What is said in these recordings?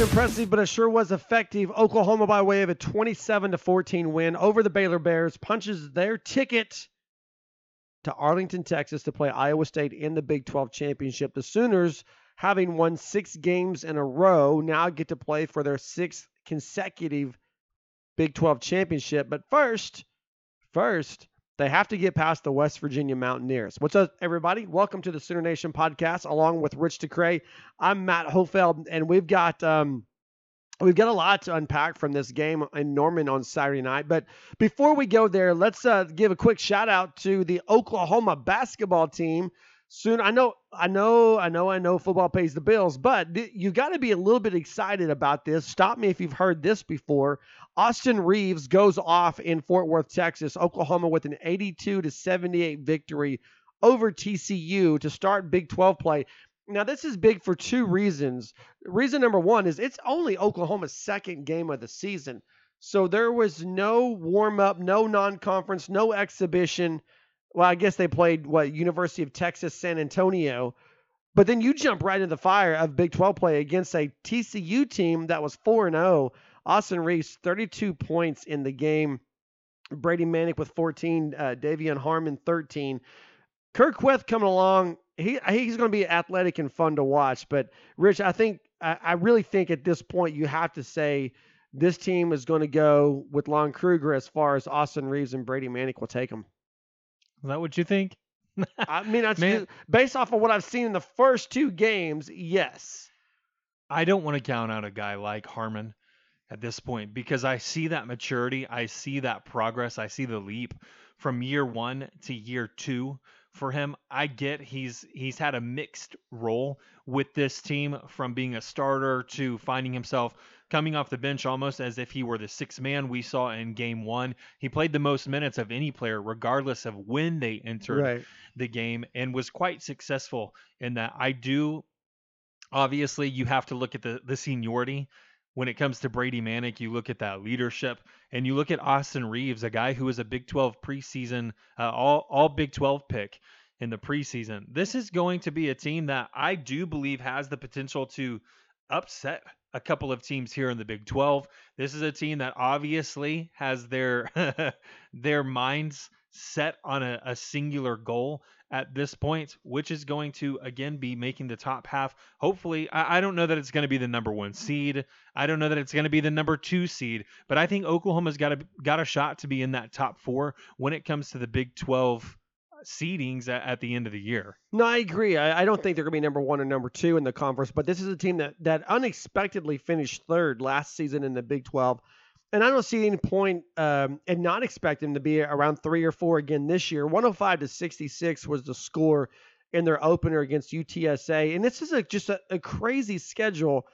wasn't impressive, but it sure was effective. Oklahoma, by way of a 27 to 14 win over the Baylor Bears, punches their ticket to Arlington, Texas, to play Iowa State in the Big 12 championship. The Sooners, having won six games in a row, now get to play for their sixth consecutive Big 12 championship. But first, first, they have to get past the West Virginia Mountaineers. What's up, everybody? Welcome to the Sooner Nation podcast, along with Rich DeCray. I'm Matt Hofeld, and we've got um, we've got a lot to unpack from this game in Norman on Saturday night. But before we go there, let's uh, give a quick shout out to the Oklahoma basketball team soon. I know, I know, I know, I know football pays the bills, but th- you got to be a little bit excited about this. Stop me if you've heard this before. Austin Reaves goes off in Fort Worth, Texas, Oklahoma with an 82 to 78 victory over TCU to start Big 12 play. Now, this is big for two reasons. Reason number one is it's only Oklahoma's second game of the season. So there was no warm up, no non conference, no exhibition well, I guess they played what University of Texas San Antonio, but then you jump right into the fire of Big 12 play against a TCU team that was 4 and 0. Austin Reaves 32 points in the game. Brady Manek with 14, uh, De'Vion Harmon 13. Kur Kuath coming along. He he's going to be athletic and fun to watch. But Rich, I think I, I really think at this point you have to say this team is going to go with Lon Kruger as far as Austin Reaves and Brady Manek will take them. Is that what you think? I mean, that's Man, based off of what I've seen in the first two games. Yes. I don't want to count out a guy like Harmon at this point because I see that maturity, I see that progress, I see the leap from year 1 to year 2 for him. I get he's he's had a mixed role with this team from being a starter to finding himself coming off the bench almost as if he were the sixth man we saw in game one. He played the most minutes of any player, regardless of when they entered right. the game, and was quite successful in that. I do, obviously, you have to look at the, the seniority. When it comes to Brady Manek, you look at that leadership, and you look at Austin Reaves, a guy who was a Big 12 preseason, uh, all all Big 12 pick in the preseason. This is going to be a team that I do believe has the potential to upset a couple of teams here in the Big 12. This is a team that obviously has their their minds set on a, a, singular goal at this point, which is going to again be making the top half. Hopefully, I, I don't know that it's going to be the number one seed. I don't know that it's going to be the number two seed, but I think Oklahoma's got a got a shot to be in that top four when it comes to the Big 12 seedings at, at, the end of the year. No, I agree. I, I don't think they're going to be number one or number two in the conference, but this is a team that, that unexpectedly finished third last season in the Big 12. And I don't see any point um, not expect them to be around three or four again this year. 105 to 66 was the score in their opener against UTSA. And this is a, just a, a crazy schedule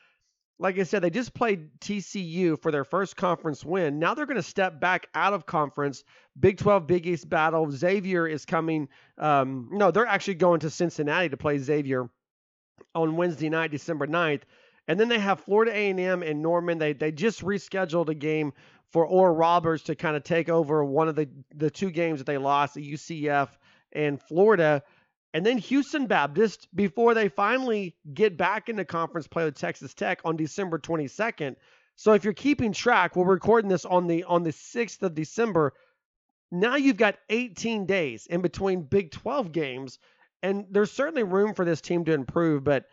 like I said, they just played TCU for their first conference win. Now they're going to step back out of conference. Big 12 Big East battle. Xavier is coming. Um, no, they're actually going to Cincinnati to play Xavier on Wednesday night, December 9th. And then they have Florida A&M and Norman. They they just rescheduled a game for Oral Roberts to kind of take over one of the the two games that they lost, UCF and Florida and then Houston Baptist before they finally get back into conference play with Texas Tech on December 22nd. So if you're keeping track, we're recording this on the on the 6th of December. Now you've got 18 days in between Big 12 games, and there's certainly room for this team to improve. But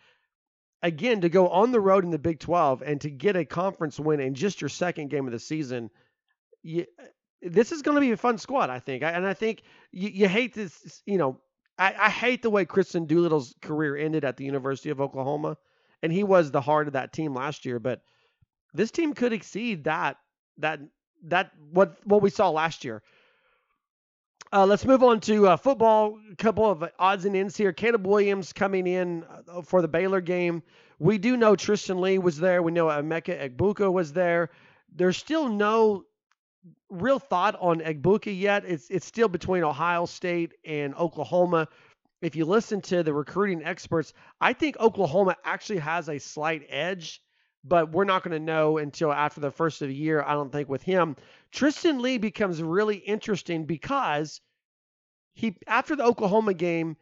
again, to go on the road in the Big 12 and to get a conference win in just your second game of the season, you, uh, this is going to be a fun squad, I think. And I think you, you hate this, you know, I, I hate the way Kristian Doolittle's career ended at the University of Oklahoma, and he was the heart of that team last year. But this team could exceed that that that what what we saw last year. Uh, let's move on to uh, football. A couple of odds and ends here. Caleb Williams coming in uh, for the Baylor game. We do know Tristan Leigh was there. We know Emeka Egbuka was there. There's still no real thought on Egbuka yet. It's it's still between Ohio State and Oklahoma. If you listen to the recruiting experts, I think Oklahoma actually has a slight edge, but we're not going to know until after the first of the year. I don't think with him. Tristan Leigh becomes really interesting because he after the Oklahoma game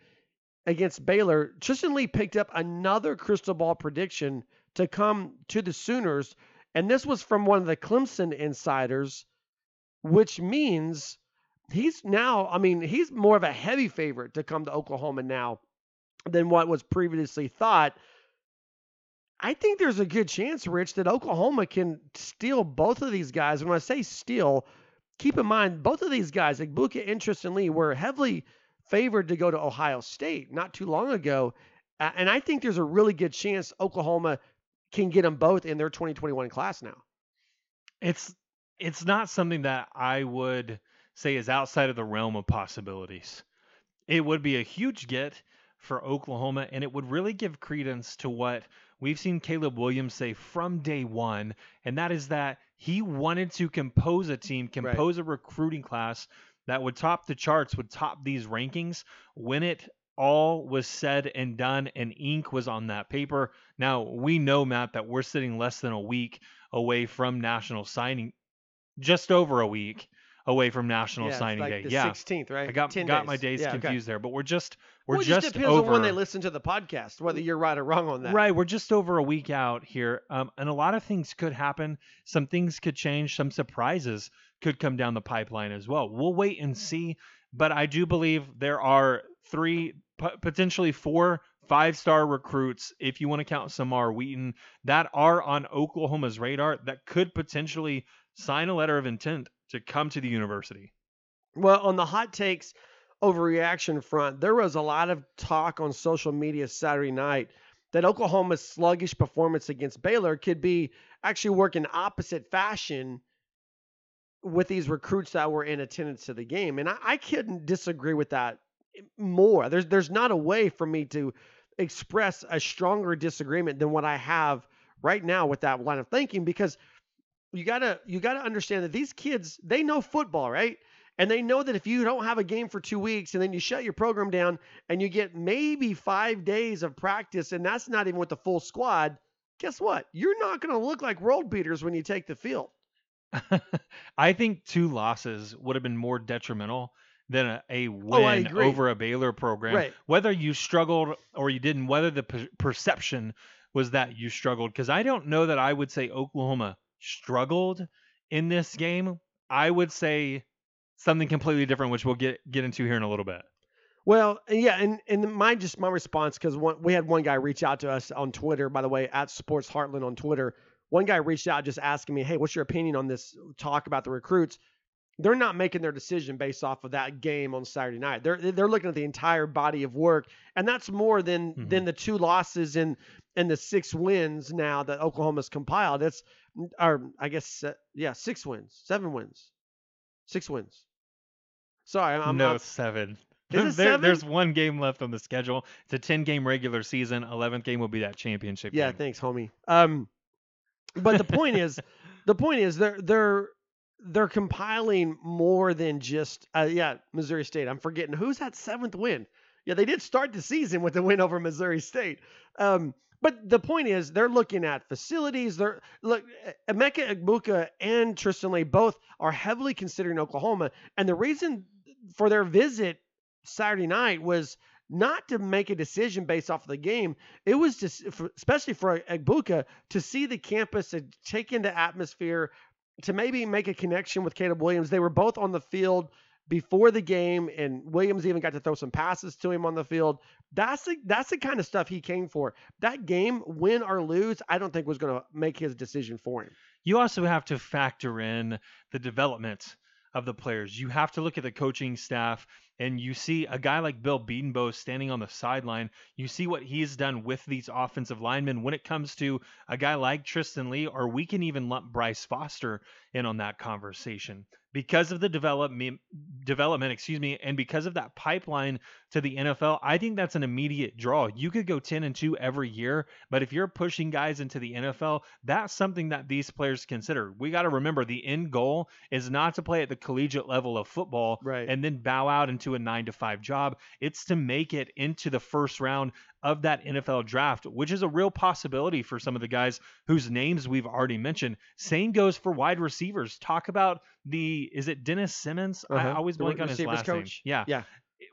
against Baylor, Tristan Leigh picked up another crystal ball prediction to come to the Sooners. And this was from one of the Clemson insiders, which means he's now, I mean, he's more of a heavy favorite to come to Oklahoma now than what was previously thought. I think there's a good chance, Rich, that Oklahoma can steal both of these guys. When I say steal, keep in mind both of these guys, like Buka Interest and Leigh, were heavily favored to go to Ohio State not too long ago. And I think there's a really good chance Oklahoma can get them both in their 2021 class now. It's it's not something that I would say is outside of the realm of possibilities. It would be a huge get for Oklahoma, and it would really give credence to what we've seen Caleb Williams say from day one, and that is that he wanted to compose a team, compose right. a recruiting class that would top the charts, would top these rankings when it all was said and done and ink was on that paper. Now, we know, Matt, that we're sitting less than a week away from national signing, just over a week away from National yeah, Signing like Day. The yeah, 16th, right? I got got days. my days yeah, confused okay. there, but we're just we're well, just, just depends over. on when they listen to the podcast, whether you're right or wrong on that. Right, we're just over a week out here, um, and a lot of things could happen. Some things could change. Some surprises could come down the pipeline as well. We'll wait and see. But I do believe there are three, potentially four five star recruits, if you want to count Samar Wheaton, that are on Oklahoma's radar that could potentially sign a letter of intent to come to the university. Well, on the hot takes overreaction front, there was a lot of talk on social media Saturday night that Oklahoma's sluggish performance against Baylor could be actually work in opposite fashion with these recruits that were in attendance to the game. And I, I couldn't disagree with that more. There's there's not a way for me to express a stronger disagreement than what I have right now with that line of thinking because you gotta you gotta understand that these kids they know football, right? And they know that if you don't have a game for two weeks and then you shut your program down and you get maybe five days of practice and that's not even with the full squad, guess what? You're not going to look like world beaters when you take the field. I think two losses would have been more detrimental than a, a oh, win oh, over a Baylor program. Right. Whether you struggled or you didn't, whether the per- perception was that you struggled, because I don't know that I would say Oklahoma struggled in this game. I would say something completely different, which we'll get get into here in a little bit. Well, yeah, and and my just my response because we had one guy reach out to us on Twitter, by the way, at Sports Heartland on Twitter. One guy reached out just asking me, "Hey, what's your opinion on this talk about the recruits?" They're not making their decision based off of that game on Saturday night. They're they're looking at the entire body of work, and that's more than mm-hmm. than the two losses and and the six wins now that Oklahoma's compiled. It's or I guess yeah, six wins, seven wins, six wins. Sorry, I'm no I'm, seven. It seven? There's one game left on the schedule. It's a 10 game regular season. 11th game will be that championship. Yeah, game. thanks, homie. Um, but the point is, the point is they're they're they're compiling more than just uh, yeah Missouri State. I'm forgetting who's that seventh win. Yeah, they did start the season with the win over Missouri State. Um, but the point is, they're looking at facilities. They're look, eh, Emeka Egbuka and Tristan Leigh both are heavily considering Oklahoma, and the reason for their visit Saturday night was not to make a decision based off of the game. It was just, especially for Egbuka, to see the campus, to take in the atmosphere, to maybe make a connection with Caleb Williams. They were both on the field before the game, and Williams even got to throw some passes to him on the field. That's the that's the kind of stuff he came for. That game, win or lose, I don't think was going to make his decision for him. You also have to factor in the development of the players. You have to look at the coaching staff and you see a guy like Bill Bedenbaugh standing on the sideline. You see what he's done with these offensive linemen when it comes to a guy like Tristan Leigh, or we can even lump Bryce Foster in on that conversation because of the development development, excuse me, and because of that pipeline to the NFL, I think that's an immediate draw. You could go 10 and 2 every year, but if you're pushing guys into the NFL, that's something that these players consider. We got to remember the end goal is not to play at the collegiate level of football right. and then bow out into a 9 to 5 job. It's to make it into the first round of that NFL draft, which is a real possibility for some of the guys whose names we've already mentioned. Same goes for wide receivers. Talk about the is it Dennis Simmons? Uh-huh. I always blank on his last coach? name. Yeah. Yeah.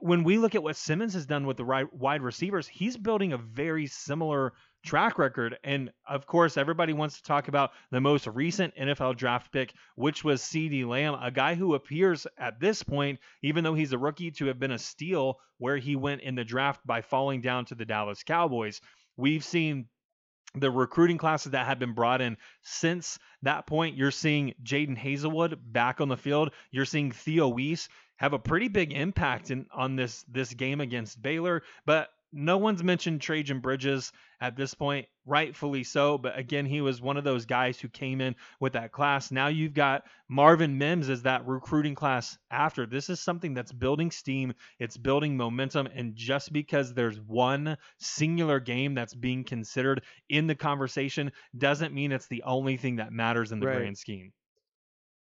when we look at what Simmons has done with the wide receivers, he's building a very similar track record. And of course, everybody wants to talk about the most recent NFL draft pick, which was CeeDee Lamb, a guy who appears at this point, even though he's a rookie, to have been a steal where he went in the draft by falling down to the Dallas Cowboys. We've seen the recruiting classes that have been brought in since that point. You're seeing Jadon Haselwood back on the field. You're seeing Theo Wease have a pretty big impact in on this this game against Baylor. But no one's mentioned Trejan Bridges at this point, rightfully so. But again, he was one of those guys who came in with that class. Now you've got Marvin Mims as that recruiting class after. This is something that's building steam, it's building momentum. And just because there's one singular game that's being considered in the conversation doesn't mean it's the only thing that matters in the Right. grand scheme.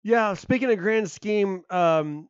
Yeah, speaking of grand scheme, um,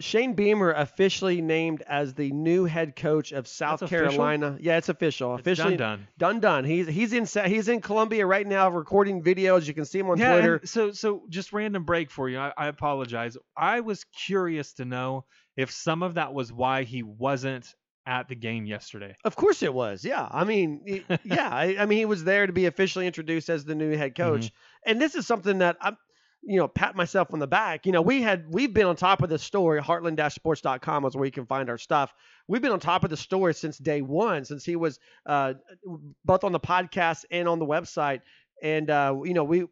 Shane Beamer officially named as the new head coach of South That's official? Carolina. Yeah, it's official. It's officially done, done done. done. He's he's in he's in Columbia right now recording videos. You can see him on yeah, Twitter. so so just random break for you. I, I apologize. I was curious to know if some of that was why he wasn't at the game yesterday. Of course it was. Yeah. I mean, yeah. I, I mean, he was there to be officially introduced as the new head coach. Mm-hmm. And this is something that I'm, you know, pat myself on the back. You know, we had, we've been on top of the story. Heartland-sports.com is where you can find our stuff. We've been on top of the story since day one, since he was uh, both on the podcast and on the website. And, uh, you know, we,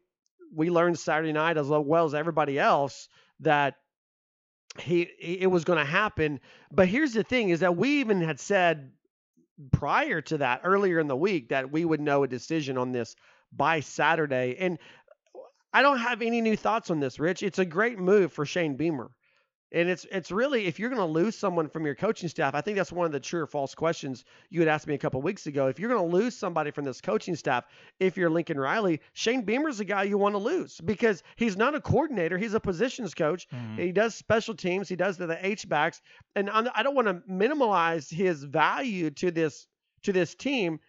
we learned Saturday night as well as everybody else that he it was going to happen. But here's the thing: is that we even had said prior to that earlier in the week that we would know a decision on this by Saturday. And I don't have any new thoughts on this, Rich. It's a great move for Shane Beamer. And it's it's really if you're going to lose someone from your coaching staff, I think that's one of the true or false questions you had asked me a couple weeks ago. If you're going to lose somebody from this coaching staff, if you're Lincoln Riley, Shane Beamer's the guy you want to lose because he's not a coordinator, he's a positions coach. Mhm. He does special teams. He does the, the H backs, and I'm, I don't want to minimize his value to this to this team.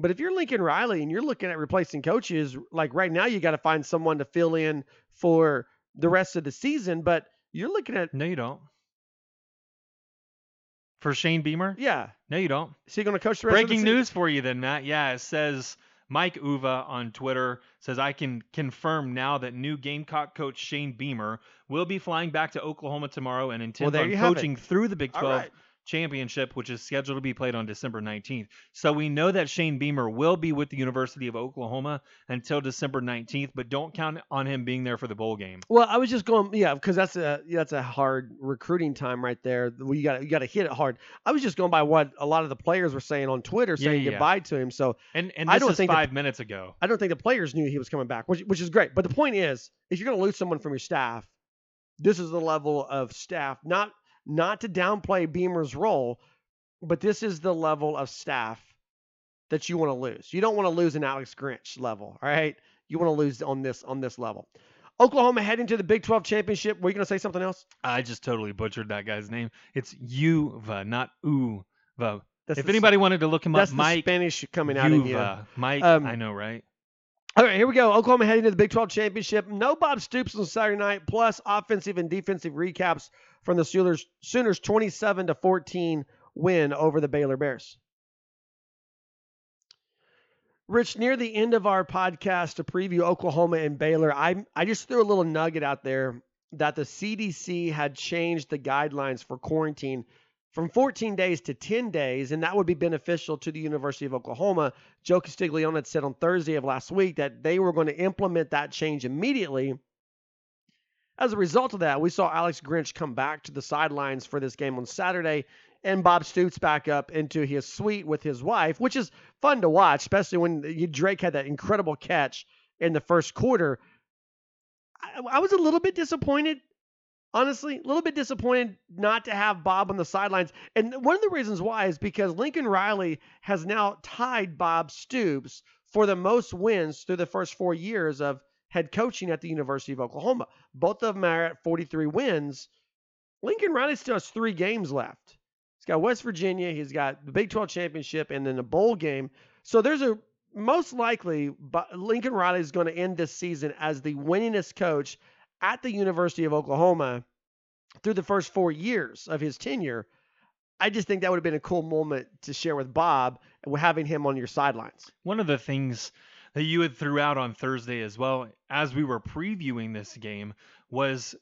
But if you're Lincoln Riley and you're looking at replacing coaches, like right now, you got to find someone to fill in for the rest of the season. But you're looking at No, you don't. For Shane Beamer? yeah, No, you don't. is he going to coach the rest of the Breaking news for you then, Matt. Yeah, it says Mike Uva on Twitter says I can confirm now that new Gamecock coach Shane Beamer will be flying back to Oklahoma tomorrow and intends there on you have it. coaching through the Big 12 right. Championship, which is scheduled to be played on December 19th. So we know that Shane Beamer will be with the University of Oklahoma until December 19th, but don't count on him being there for the bowl game. Well, I was just going, yeah, because that's a that's a hard recruiting time right there. You got you got to hit it hard. I was just going by what a lot of the players were saying on Twitter, saying yeah, yeah. goodbye to him. So And and I don't think five minutes ago. I don't think the players knew he was coming back, which which is great. But the point is, if you're going to lose someone from your staff, this is the level of staff. Not not to downplay Beamer's role, but this is the level of staff that you want to lose. You don't want to lose an Alex Grinch level, all right? You want to lose on this on this level. Oklahoma heading to the Big 12 championship. Were you going to say something else? I just totally butchered that guy's name. It's Uva, not Uva. That's if the- anybody wanted to look him that's up, the Mike Spanish coming out of you. Mike, Um, I know, right? All right, here we go. Oklahoma heading to the Big 12 championship. No Bob Stoops on Saturday night, plus offensive and defensive recaps from the Sooners. Sooners 27 to 14 win over the Baylor Bears. Rich, near the end of our podcast to preview Oklahoma and Baylor, I I just threw a little nugget out there that the CDC had changed the guidelines for quarantine from 14 days to 10 days, and that would be beneficial to the University of Oklahoma. Joe Castiglione had said on Thursday of last week that they were going to implement that change immediately. As a result of that, we saw Alex Grinch come back to the sidelines for this game on Saturday, and Bob Stoops back up into his suite with his wife, which is fun to watch, especially when Drake had that incredible catch in the first quarter. I, I was a little bit disappointed honestly, a little bit disappointed not to have Bob on the sidelines. And one of the reasons why is because Lincoln Riley has now tied Bob Stoops for the most wins through the first four years of head coaching at the University of Oklahoma. Both of them are at 43 wins. Lincoln Riley still has three games left. He's got West Virginia, he's got the Big 12 championship, and then a bowl game. So there's a most likely but Lincoln Riley is going to end this season as the winningest coach at the University of Oklahoma. through the first four years of his tenure. I just think that would have been a cool moment to share with Bob, having him on your sidelines. One of the things that you had threw out on Thursday as well, as we were previewing this game, was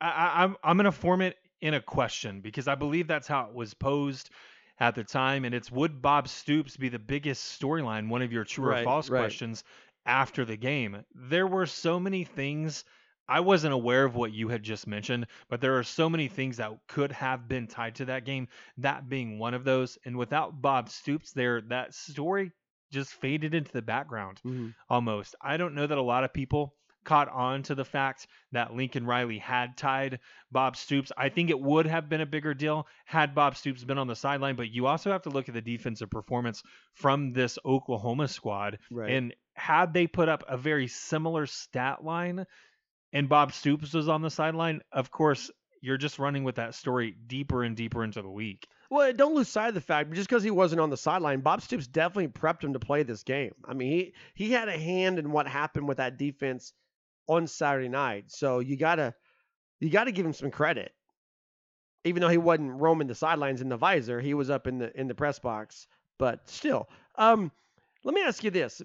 I, I'm I'm going to form it in a question because I believe that's how it was posed at the time, and it's would Bob Stoops be the biggest storyline? One of your true Right, or false right. questions after the game. There were so many things. I wasn't aware of what you had just mentioned, but there are so many things that could have been tied to that game, that being one of those. And without Bob Stoops there, that story just faded into the background mm-hmm. almost. I don't know that a lot of people caught on to the fact that Lincoln Riley had tied Bob Stoops. I think it would have been a bigger deal had Bob Stoops been on the sideline, but you also have to look at the defensive performance from this Oklahoma squad. Right. And had they put up a very similar stat line and Bob Stoops was on the sideline, of course, you're just running with that story deeper and deeper into the week. Well, don't lose sight of the fact just because he wasn't on the sideline, Bob Stoops definitely prepped him to play this game. I mean, he he had a hand in what happened with that defense on Saturday night. So you gotta you gotta give him some credit. Even though he wasn't roaming the sidelines in the visor, he was up in the in the press box. But still, um, let me ask you this: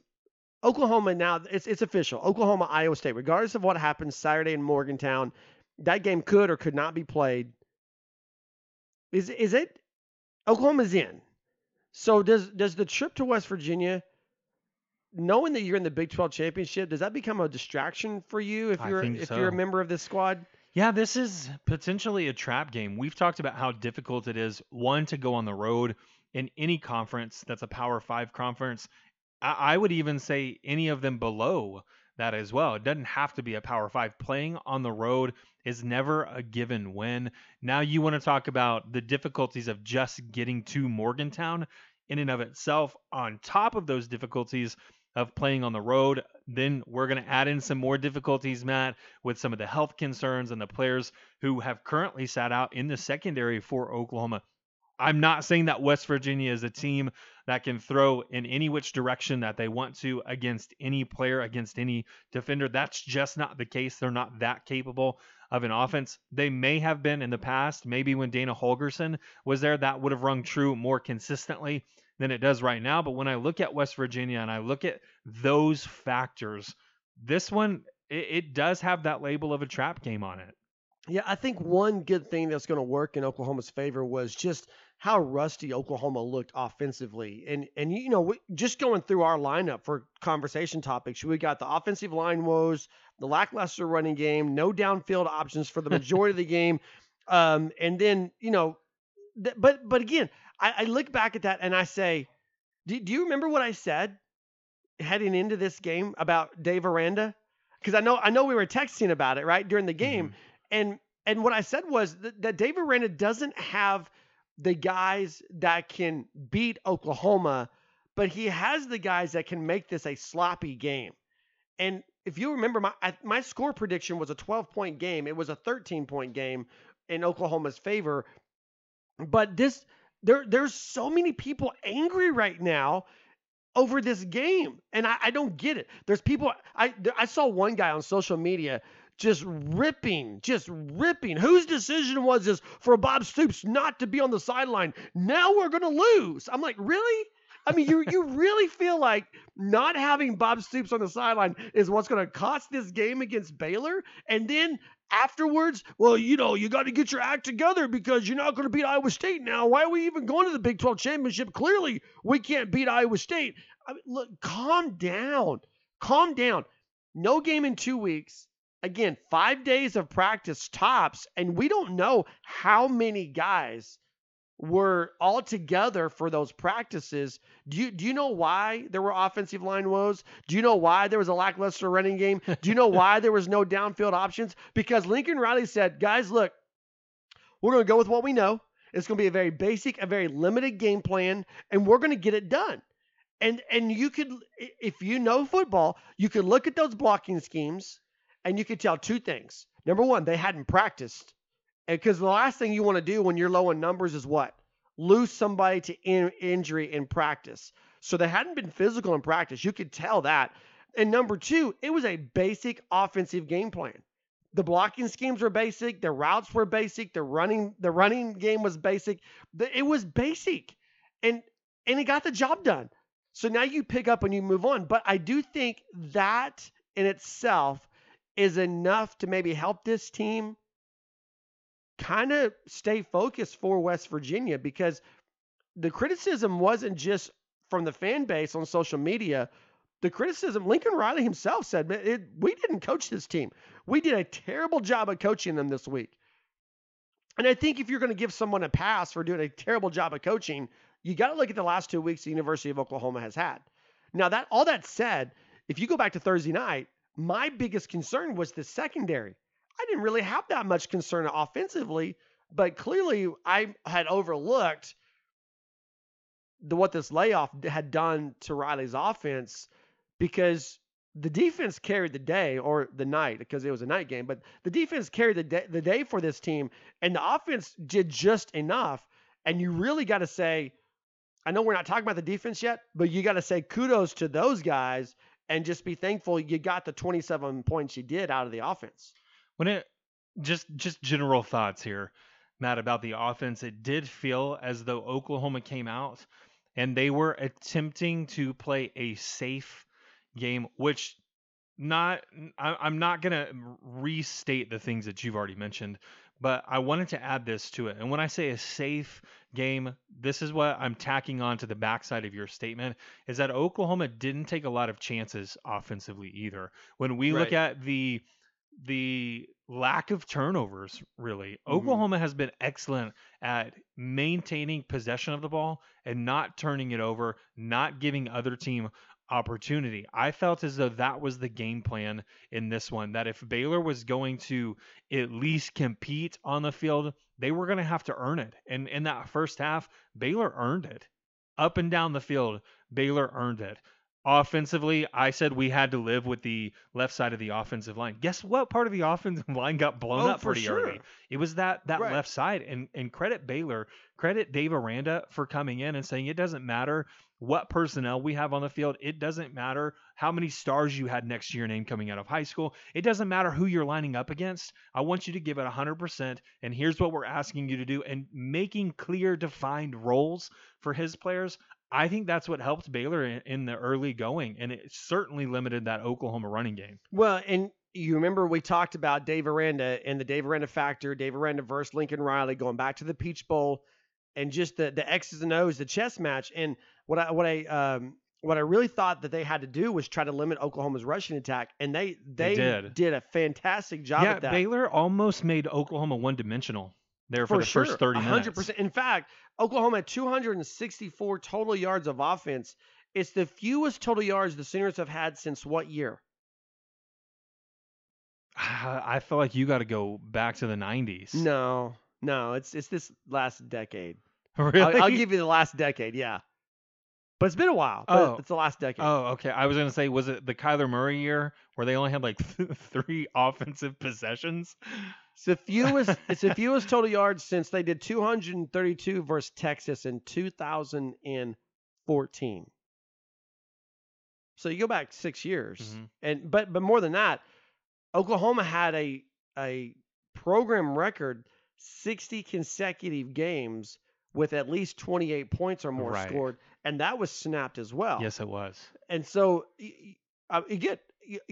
Oklahoma now it's it's official. Oklahoma Iowa State, regardless of what happens Saturday in Morgantown, that game could or could not be played. Is is it Oklahoma's in. So does does the trip to West Virginia, knowing that you're in the Big 12 championship, does that become a distraction for you if you're if you're a member of this squad? Yeah, this is potentially a trap game. We've talked about how difficult it is, one, to go on the road in any conference that's a Power Five conference. I, I would even say any of them below that as well. It doesn't have to be a Power Five. Playing on the road is never a given win. Now, you want to talk about the difficulties of just getting to Morgantown in and of itself, on top of those difficulties of playing on the road. Then we're going to add in some more difficulties, Matt, with some of the health concerns and the players who have currently sat out in the secondary for Oklahoma. I'm not saying that West Virginia is a team that can throw in any which direction that they want to against any player, against any defender. That's just not the case. They're not that capable of an offense. They may have been in the past. Maybe when Dana Holgorsen was there, that would have rung true more consistently than it does right now. But when I look at West Virginia and I look at those factors, this one, it, it does have that label of a trap game on it. Yeah, I think one good thing that's going to work in Oklahoma's favor was just how rusty Oklahoma looked offensively. And and you know, we, just going through our lineup for conversation topics, we got the offensive line woes, the lackluster running game, no downfield options for the majority of the game, um, and then you know, th- but but again, I, I look back at that and I say, do, do you remember what I said heading into this game about Dave Aranda? Because I know I know we were texting about it right during the game Mhm. and and what I said was that, that Dave Aranda doesn't have the guys that can beat Oklahoma, but he has the guys that can make this a sloppy game. And if you remember, my my score prediction was a 12 point game. It was a 13 point game in Oklahoma's favor. But this there there's so many people angry right now over this game, and I, I don't get it. There's people I I saw one guy on social media just ripping, just ripping. Whose decision was this for Bob Stoops not to be on the sideline? Now we're gonna lose. I'm like, really? I mean, you you really feel like not having Bob Stoops on the sideline is what's going to cost this game against Baylor? And then afterwards, well, you know, you got to get your act together because you're not going to beat Iowa State now. Why are we even going to the Big 12 championship? Clearly, we can't beat Iowa State. I mean, look, calm down, calm down. No game in two weeks. Again, five days of practice tops, and we don't know how many guys were all together for those practices. Do you do you know why there were offensive line woes? Do you know why there was a lackluster running game? Do you know why there was no downfield options? Because Lincoln Riley said, "Guys, look, we're going to go with what we know. It's going to be a very basic, a very limited game plan, and we're going to get it done." And and you could if you know football, you could look at those blocking schemes and you could tell two things. Number one, they hadn't practiced. And because the last thing you want to do when you're low in numbers is what? Lose somebody to in- injury in practice. So they hadn't been physical in practice. You could tell that. And number two, it was a basic offensive game plan. The blocking schemes were basic. The routes were basic. The running the running game was basic. The, it was basic, and and it got the job done. So now you pick up and you move on. But I do think that in itself is enough to maybe help this team kind of stay focused for West Virginia because the criticism wasn't just from the fan base on social media. The criticism, Lincoln Riley himself said, it, we didn't coach this team. We did a terrible job of coaching them this week. And I think if you're going to give someone a pass for doing a terrible job of coaching, you got to look at the last two weeks the University of Oklahoma has had. Now that all that said, if you go back to Thursday night, my biggest concern was the secondary. I didn't really have that much concern offensively, but clearly I had overlooked the what this layoff had done to Riley's offense because the defense carried the day or the night because it was a night game, but the defense carried the day, the day for this team and the offense did just enough. And you really got to say, I know we're not talking about the defense yet, but you got to say kudos to those guys and just be thankful you got the 27 points you did out of the offense. When it just just general thoughts here, Matt, about the offense, it did feel as though Oklahoma came out and they were attempting to play a safe game, which not I, am not gonna restate the things that you've already mentioned, but I wanted to add this to it. And when I say a safe game, this is what I'm tacking on to the backside of your statement is that Oklahoma didn't take a lot of chances offensively either. When we right. look at the the lack of turnovers, really. Mm-hmm. Oklahoma has been excellent at maintaining possession of the ball and not turning it over, not giving other team opportunity. I felt as though that was the game plan in this one that if Baylor was going to at least compete on the field, they were going to have to earn it. And in that first half, Baylor earned it. Up and down the field, Baylor earned it. Offensively, I said we had to live with the left side of the offensive line. Guess what part of the offensive line got blown oh, up pretty sure. early? It was that that right. left side. And and credit Baylor, credit Dave Aranda for coming in and saying it doesn't matter what personnel we have on the field. It doesn't matter how many stars you had next to your name coming out of high school. It doesn't matter who you're lining up against. I want you to give it 100%. And here's what we're asking you to do. And making clear, defined roles for his players. I think that's what helped Baylor in, in the early going, and it certainly limited that Oklahoma running game. Well, and you remember we talked about Dave Aranda and the Dave Aranda factor, Dave Aranda versus Lincoln Riley, going back to the Peach Bowl, and just the the X's and O's, the chess match. And what I what I um, what I really thought that they had to do was try to limit Oklahoma's rushing attack, and they they, they did. did a fantastic job yeah, at that. Baylor almost made Oklahoma one dimensional there for, for the sure, first 30 minutes. 100%. In fact, Oklahoma had 264 total yards of offense. It's the fewest total yards the Sooners have had since what year? I feel like you got to go back to the 90s. No, no, it's it's this last decade. Really? I'll, I'll give you the last decade. Yeah. But it's been a while. Oh. it's the last decade. Oh, okay. I was gonna say, was it the Kyler Murray year where they only had like three offensive possessions? It's the fewest. it's the fewest total yards since they did 232 versus Texas in 2014. So you go back six years, Mhm. and but but more than that, Oklahoma had a a program record 60 consecutive games with at least 28 points or more Right. scored, and that was snapped as well. Yes, it was. And so uh, you get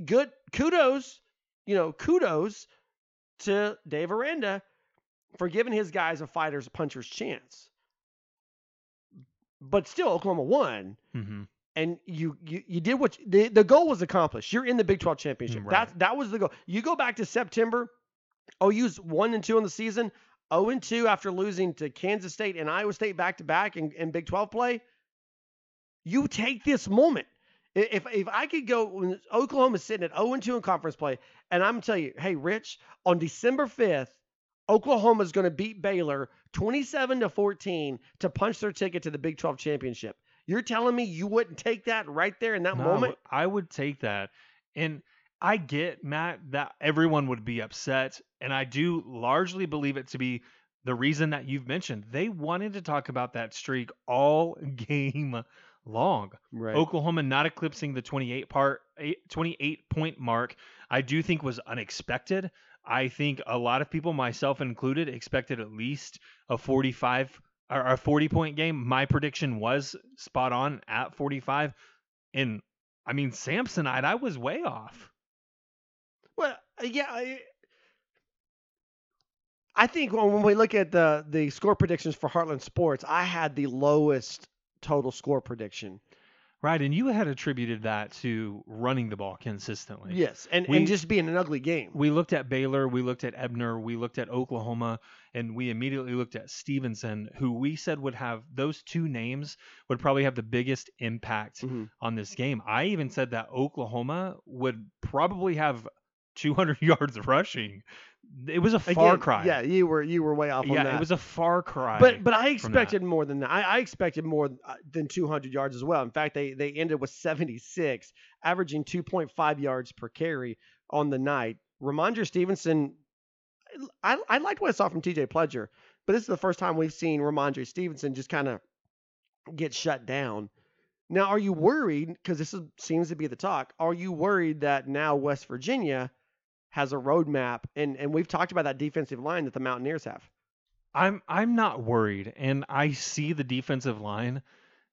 good kudos, you know, kudos to Dave Aranda for giving his guys a fighter's a puncher's chance. But still, Oklahoma won, hmm and you you, you did what you- the the goal was accomplished. You're in the Big 12 championship. Right. That that was the goal. You go back to September. OU's one and two in the season. 0 and 2 after losing to Kansas State and Iowa State back to back in in Big 12 play. You take this moment. If if I could go when Oklahoma's sitting at 0 and 2 in conference play, and I'm telling you, hey, Rich, on December 5th, Oklahoma's going to beat Baylor 27 to 14 to punch their ticket to the Big 12 championship. You're telling me you wouldn't take that right there in that No, moment? I would take that. And I get, Matt, that everyone would be upset. And I do largely believe it to be the reason that you've mentioned. They wanted to talk about that streak all game long. Right. Oklahoma not eclipsing the 28 part 28 point mark, I do think was unexpected. I think a lot of people, myself included, expected at least a 45 or a 40 point game. My prediction was spot on at 45. And I mean, Samsonite, I was way off. Well, uh, yeah. I, I think when, when we look at the the score predictions for Heartland Sports, I had the lowest total score prediction. Right, and you had attributed that to running the ball consistently. Yes, and, We- and just being an ugly game. We looked at Baylor, we looked at Ebner, we looked at Oklahoma, and we immediately looked at Stevenson, who we said would have those two names would probably have the biggest impact Mhm. on this game. I even said that Oklahoma would probably have 200 yards rushing. It was a far Again, cry. Yeah, you were you were way off on yeah, that. it was a far cry. but but I expected more than that. I, I expected more uh, than 200 yards as well. In fact, they they ended with 76, averaging 2.5 yards per carry on the night. Rhamondre Stevenson, I I liked what I saw from T.J. Pledger, but this is the first time we've seen Rhamondre Stevenson just kind of get shut down. Now, are you worried? Because this is, seems to be the talk. Are you worried that now West Virginia has a roadmap, and and we've talked about that defensive line that the Mountaineers have. I'm I'm not worried, and I see the defensive line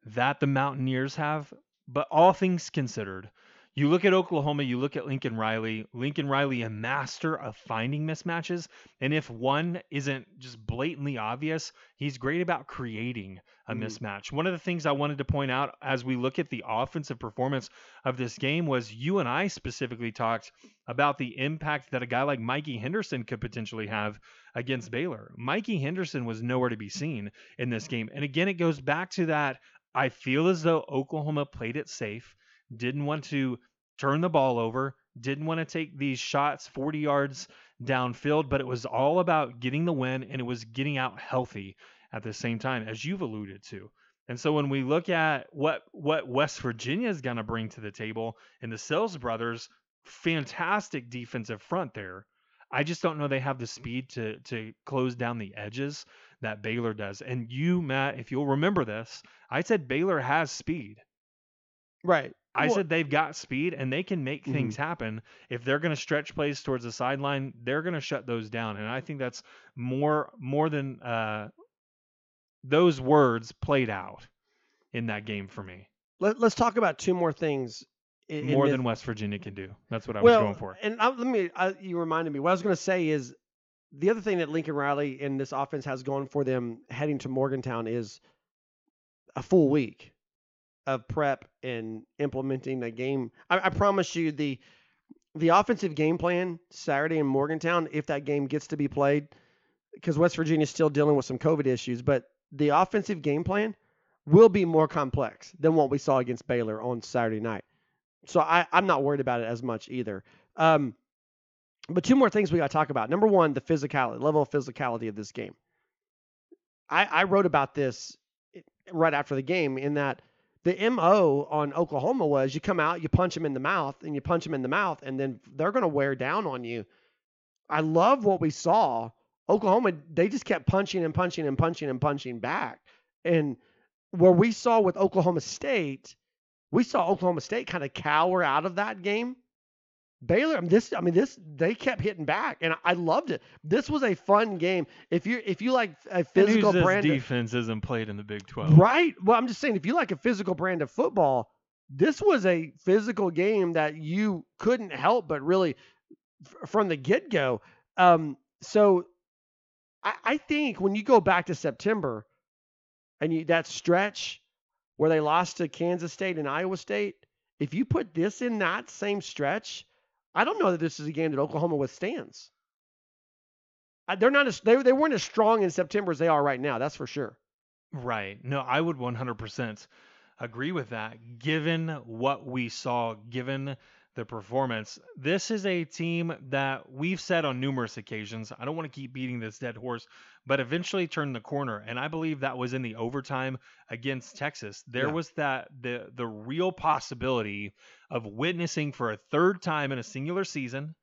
that the Mountaineers have. But all things considered, you look at Oklahoma, you look at Lincoln Riley. Lincoln Riley, a master of finding mismatches, and if one isn't just blatantly obvious, he's great about creating a Mhm. mismatch. One of the things I wanted to point out as we look at the offensive performance of this game was you and I specifically talked about the impact that a guy like Mikey Henderson could potentially have against Baylor. Mikey Henderson was nowhere to be seen in this game. And again, it goes back to that I feel as though Oklahoma played it safe, didn't want to turn the ball over, didn't want to take these shots 40 yards downfield, but it was all about getting the win and it was getting out healthy at the same time, as you've alluded to. And so when we look at what what West Virginia is going to bring to the table and the Stills brothers, fantastic defensive front there. I just don't know they have the speed to to close down the edges that Baylor does. And you, Matt, if you'll remember this, I said Baylor has speed. Right. I Well- said they've got speed and they can make things happen. If they're going to stretch plays towards the sideline, they're going to shut those down. And I think that's more more than uh, those words played out in that game for me. Let, let's talk about two more things. in- in more this- than West Virginia can do. That's what I well, was going for. And I, let me, I, you reminded me. What I was going to say is the other thing that Lincoln Riley and this offense has going for them heading to Morgantown is a full week of prep and implementing a game. I, I promise you the the offensive game plan Saturday in Morgantown, if that game gets to be played, because West Virginia is still dealing with some COVID issues, but the offensive game plan will be more complex than what we saw against Baylor on Saturday night. So I, I'm not worried about it as much either. Um, but two more things we got to talk about. Number one, the physicality, level of physicality of this game. I, I wrote about this right after the game in that the MO on Oklahoma was you come out, you punch them in the mouth, and you punch them in the mouth, and then they're going to wear down on you. I love what we saw. Oklahoma, they just kept punching and punching and punching and punching back. And where we saw with Oklahoma State, we saw Oklahoma State kind of cower out of that game. Baylor, I mean, this, I mean, this, they kept hitting back, and I loved it. This was a fun game. If you, if you like a physical brand, of- defense isn't played in the Big 12. right? Well, I'm just saying, if you like a physical brand of football, this was a physical game that you couldn't help but really, f- from the get go. Um, so, I, I think when you go back to September, and you that stretch where they lost to Kansas State and Iowa State, if you put this in that same stretch, I don't know that this is a game that Oklahoma withstands. They're not as they, they weren't as strong in September as they are right now. That's for sure. Right. No, I would 100% agree with that. Given what we saw, given the performance, this is a team that we've said on numerous occasions. I don't want to keep beating this dead horse, but eventually turned the corner, and I believe that was in the overtime against Texas. There Yeah. was that the the real possibility of witnessing for a third time in a singular season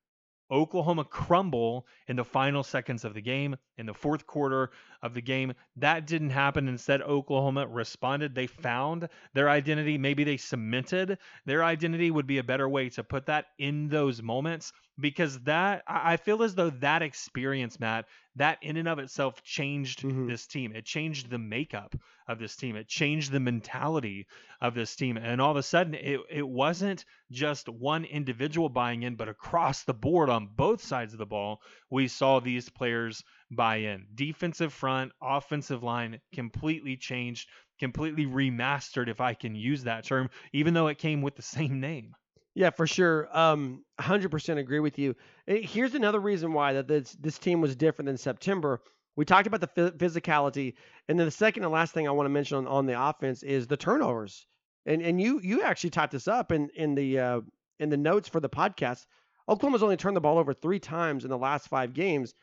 Oklahoma crumble in the final seconds of the game, in the fourth quarter of the game. That didn't happen. Instead, Oklahoma responded. They found their identity. Maybe they cemented their identity, would be a better way to put that in those moments because that I feel as though that experience, Matt, that in and of itself changed mm-hmm. this team. It changed the makeup of this team. It changed the mentality of this team. And all of a sudden, it, it wasn't just one individual buying in, but across the board on both sides of the ball, we saw these players buy in. Defensive front, offensive line completely changed, completely remastered, if I can use that term, even though it came with the same name. Yeah, for sure. Um, 100% agree with you. Here's another reason why that this this team was different than September. We talked about the physicality, and then the second and last thing I want to mention on, on the offense is the turnovers. And and you you actually typed this up in in the uh, in the notes for the podcast. Oklahoma's only turned the ball over three times in the last five games,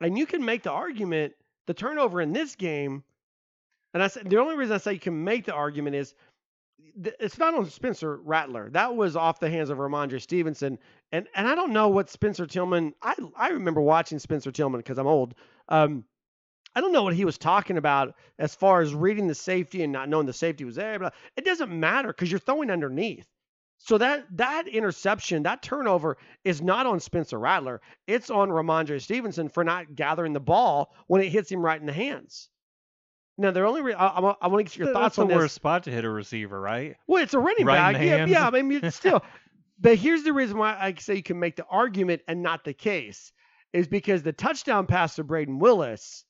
and you can make the argument the turnover in this game. And I said the only reason I say you can make the argument is it's not on Spencer Rattler. That was off the hands of Rhamondre Stevenson. And and I don't know what Spencer Tillman. I I remember watching Spencer Tillman because I'm old. Um, I don't know what he was talking about as far as reading the safety and not knowing the safety was there. But it doesn't matter because you're throwing underneath. So that that interception, that turnover is not on Spencer Rattler. It's on Rhamondre Stevenson for not gathering the ball when it hits him right in the hands. Now, the only re- I, I, I want to get your thoughts That's on the worst spot to hit a receiver, right? Well, it's a running right back. Yeah, yeah. I mean, still. but here's the reason why I say you can make the argument and not the case is because the touchdown pass to Brayden Willis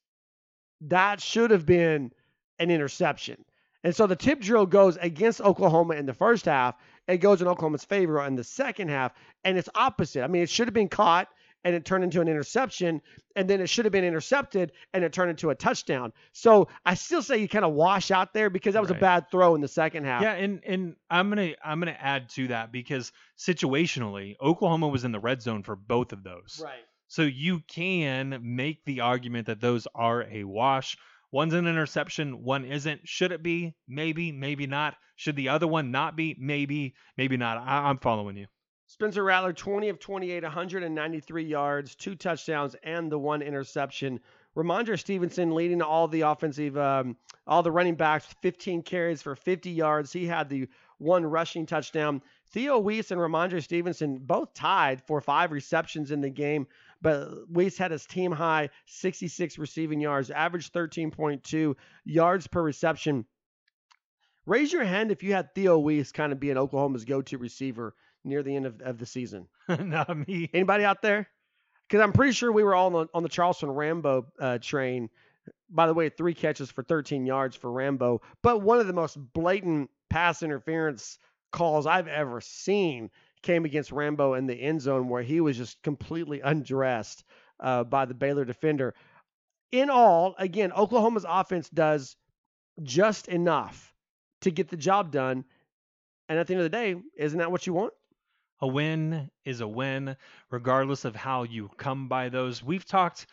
that should have been an interception. And so the tip drill goes against Oklahoma in the first half. It goes in Oklahoma's favor in the second half, and it's opposite. I mean, it should have been caught and it turned into an interception, and then it should have been intercepted and it turned into a touchdown. So I still say you kind of wash out there because that was right. a bad throw in the second half. Yeah, and and I'm gonna I'm gonna add to that because situationally, Oklahoma was in the red zone for both of those. Right. So you can make the argument that those are a wash. One's an interception, one isn't. Should it be? Maybe, maybe not. Should the other one not be? Maybe, maybe not. I, am following you. Spencer Rattler, 20 of 28, 193 yards, two touchdowns, and the one interception. Rhamondre Stevenson leading all the offensive, um, all the running backs, 15 carries for 50 yards. He had the one rushing touchdown. Theo Wease and Rhamondre Stevenson both tied for five receptions in the game, but Wease had his team high 66 receiving yards, average 13.2 yards per reception. Raise your hand if you had Theo Wease kind of being Oklahoma's go-to receiver near the end of, of the season? Not me. Anybody out there? Because I'm pretty sure we were all on the, on the Charleston Rambo uh, train. By the way, three catches for 13 yards for Rambo, but one of the most blatant pass interference calls I've ever seen came against Rambo in the end zone where he was just completely undressed uh, by the Baylor defender. In all, again, Oklahoma's offense does just enough to get the job done. And at the end of the day, isn't that what you want? A win is a win, regardless of how you come by those. We've talked,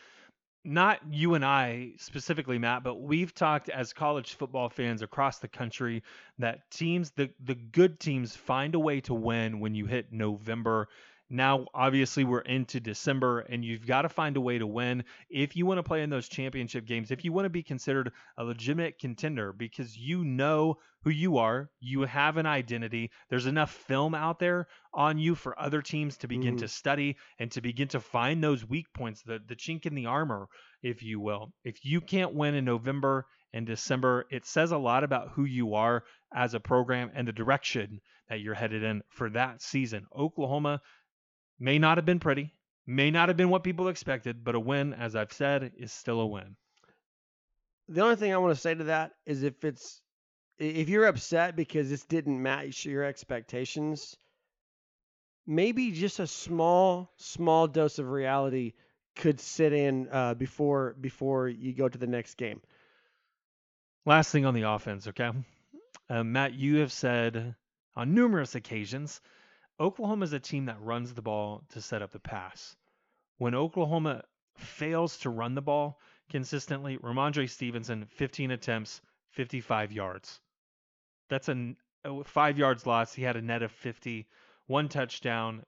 not you and I specifically, Matt, but we've talked as college football fans across the country that teams, the, the good teams, find a way to win when you hit November now, obviously, we're into December, and you've got to find a way to win if you want to play in those championship games, if you want to be considered a legitimate contender, because you know who you are, you have an identity. There's enough film out there on you for other teams to begin mm. to study and to begin to find those weak points, the, the chink in the armor, if you will. If you can't win in November and December, it says a lot about who you are as a program and the direction that you're headed in for that season. Oklahoma May not have been pretty, may not have been what people expected, but a win, as I've said, is still a win. The only thing I want to say to that is if it's if you're upset because this didn't match your expectations, maybe just a small small dose of reality could sit in uh, before before you go to the next game. Last thing on the offense, okay? Uh, Matt, you have said on numerous occasions Oklahoma is a team that runs the ball to set up the pass. When Oklahoma fails to run the ball consistently, Rhamondre Stevenson, 15 attempts, 55 yards. That's a five yards loss. He had a net of 50, one touchdown,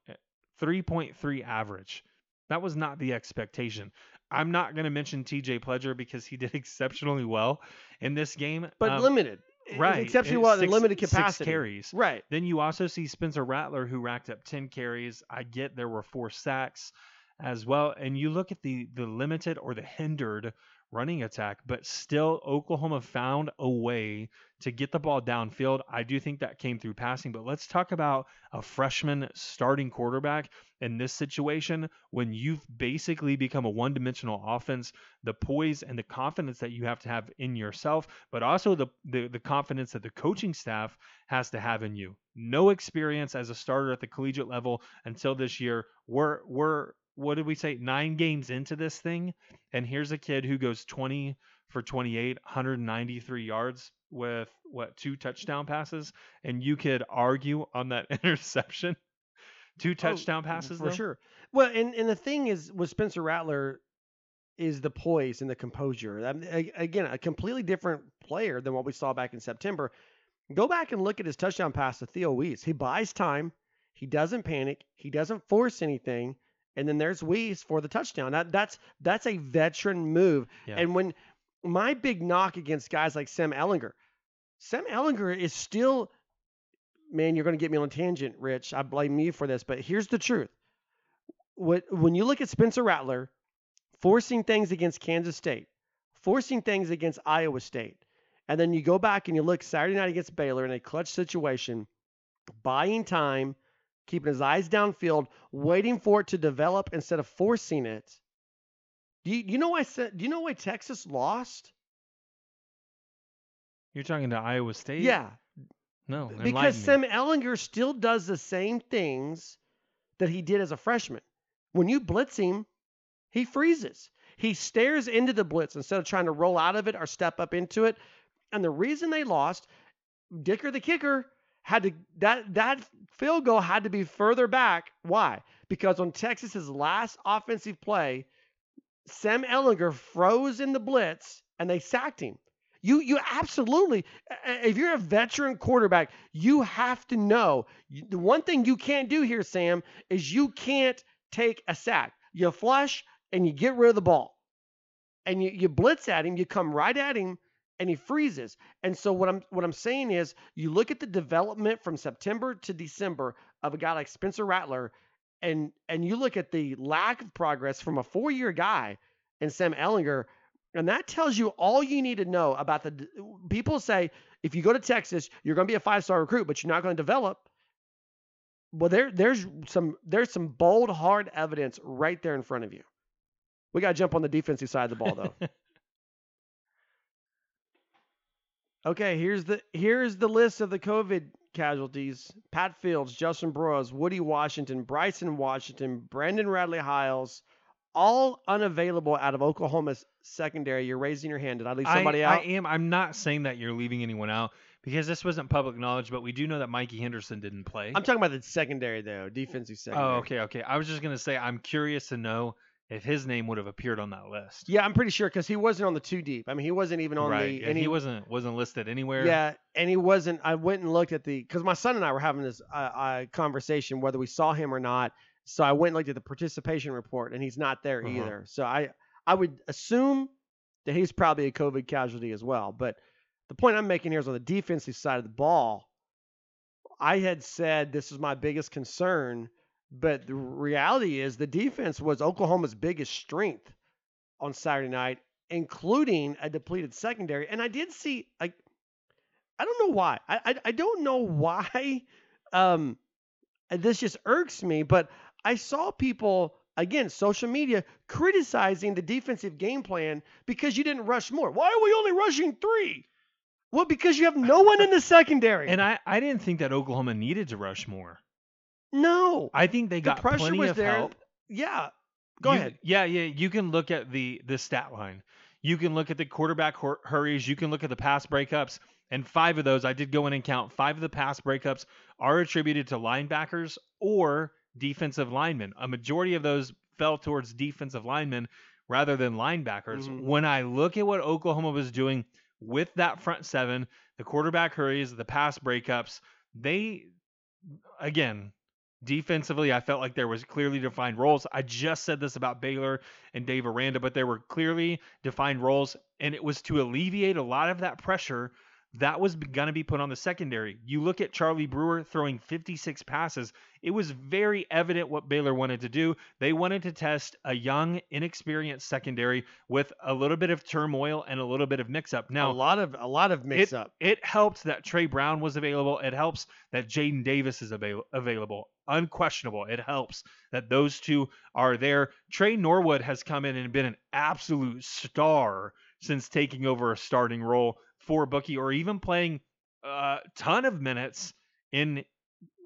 3.3 average That was not the expectation. I'm not going to mention TJ Pledger because he did exceptionally well in this game. but Um, limited. Right. Exceptionally well in six- limited six capacity. carries. Right. Then you also see Spencer Rattler, who racked up 10 carries. I get there were four sacks as well. And you look at the the limited or the hindered running attack, but still Oklahoma found a way to get the ball downfield. I do think that came through passing, but let's talk about a freshman starting quarterback in this situation when you've basically become a one-dimensional offense, the poise and the confidence that you have to have in yourself, but also the the, the confidence that the coaching staff has to have in you. No experience as a starter at the collegiate level until this year. We're we're what did we say? Nine games into this thing, and here's a kid who goes 20 for 28, 193 yards with what two touchdown passes, and you could argue on that interception. Two oh, touchdown Oh, passes for though? sure. Well, and and the thing is with Spencer Rattler is the poise and the composure. Um, I mean, again, a completely different player than what we saw back in September. Go back and look at his touchdown pass to Theo Wease. He buys time. He doesn't panic. He doesn't force anything. And then there's Wease for the touchdown. That that's that's a veteran move. Yeah. And when my big knock against guys like Sam Ehlinger, Sam Ehlinger is still, man, you're going to get me on a tangent, Rich. I blame you for this, but here's the truth. What when you look at Spencer Rattler forcing things against Kansas State, forcing things against Iowa State, and then you go back and you look Saturday night against Baylor in a clutch situation, buying time, keeping his eyes downfield, waiting for it to develop instead of forcing it. Do you, you know why? Do you know why Texas lost? You're talking to Iowa State? Yeah, No. because. Sam Ehlinger still does the same things that he did as a freshman. When you blitz him, he freezes. He stares into the blitz instead of trying to roll out of it or step up into it. And the reason they lost, Dicker the kicker had to that that field goal had to be further back. Why? Because on Texas's last offensive play, Sam Ehlinger froze in the blitz and they sacked him. You you absolutely if you're a veteran quarterback, you have to know the one thing you can't do here, Sam, is you can't take a sack. You flush and you get rid of the ball. And you, you blitz at him, you come right at him, and he freezes. And so what I'm what I'm saying is you look at the development from September to December of a guy like Spencer Rattler, and and you look at the lack of progress from a four-year guy in Sam Ehlinger, and that tells you all you need to know about the people say if you go to Texas, you're going to be a five-star recruit, but you're not going to develop. Well, there there's some there's some bold, hard evidence right there in front of you. We got to jump on the defensive side of the ball, though. okay, here's the here's the list of the COVID casualties: Pat Fields, Justin Broiles, Woody Washington, Bryson Washington, Brandon Radley Hiles, all unavailable out of Oklahoma's secondary. You're raising your hand. Did I leave somebody I, out? I am. I'm not saying that you're leaving anyone out because this wasn't public knowledge, but we do know that Mikey Henderson didn't play. I'm talking about the secondary though, defensive secondary. oh, okay, okay. I was just gonna say I'm curious to know if his name would have appeared on that list. Yeah, I'm pretty sure because he wasn't on the two deep. I mean, he wasn't even on right. the. yeah, and he, wasn't wasn't listed anywhere. Yeah, and he wasn't. I went and looked at the because my son and I were having this uh, uh, conversation whether we saw him or not. So I went and looked at the participation report, and he's not there Uh-huh. either. So I I would assume that he's probably a COVID casualty as well. But the point I'm making here is on the defensive side of the ball. I had said this is my biggest concern, but the reality is the defense was Oklahoma's biggest strength on Saturday night, including a depleted secondary. And I did see like I don't know why. I I, I don't know why. Um, this just irks me. But I saw people again, social media criticizing the defensive game plan because you didn't rush more. Why are we only rushing three? Well, because you have no one in the secondary. And I I didn't think that Oklahoma needed to rush more. No, I think they the got pressure plenty was of there. help. Yeah, go You- ahead. Yeah, yeah. You can look at the the stat line. You can look at the quarterback hur- hurries. You can look at the pass breakups. And five of those, I did go in and count. Five of the pass breakups are attributed to linebackers or defensive linemen. A majority of those fell towards defensive linemen rather than linebackers. Mhm. When I look at what Oklahoma was doing with that front seven, the quarterback hurries, the pass breakups, they again Defensively, I felt like there was clearly defined roles. I just said this about Baylor and Dave Aranda, but there were clearly defined roles, and it was to alleviate a lot of that pressure that was going to be put on the secondary. You look at Charlie Brewer throwing 56 passes. It was very evident what Baylor wanted to do. They wanted to test a young, inexperienced secondary with a little bit of turmoil and a little bit of mix-up. Now, a lot of a lot of mix it, up. It helped that Trey Brown was available. It helps that Jaden Davis is avail- available. Unquestionable. It helps that those two are there. Trey Norwood has come in and been an absolute star since taking over a starting role for Bookie or even playing a ton of minutes in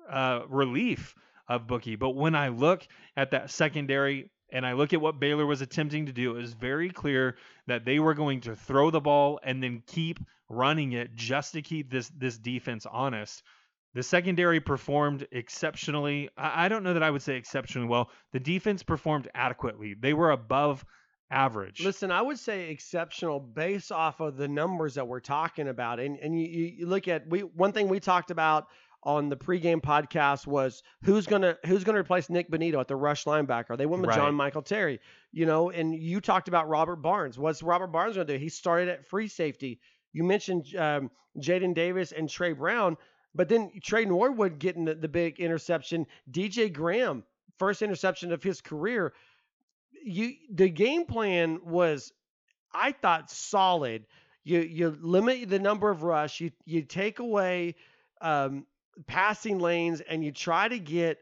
uh, relief of Bookie. But when I look at that secondary and I look at what Baylor was attempting to do, it was very clear that they were going to throw the ball and then keep running it just to keep this this defense honest. The secondary performed exceptionally. I don't know that I would say exceptionally well. The defense performed adequately. They were above average. Listen, I would say exceptional based off of the numbers that we're talking about. And and you, you look at we one thing we talked about on the pregame podcast was who's gonna who's gonna replace Nik Bonitto at the rush linebacker. They went with Right. John Michael Terry, you know, and you talked about Robert Barnes. What's Robert Barnes gonna do? He started at free safety. You mentioned um, Jaden Davis and Trey Brown, but then Trey Norwood getting the, the big interception. DJ Graham, first interception of his career. You the game plan was, I thought, solid. You you limit the number of rush. You you take away um, passing lanes, and you try to get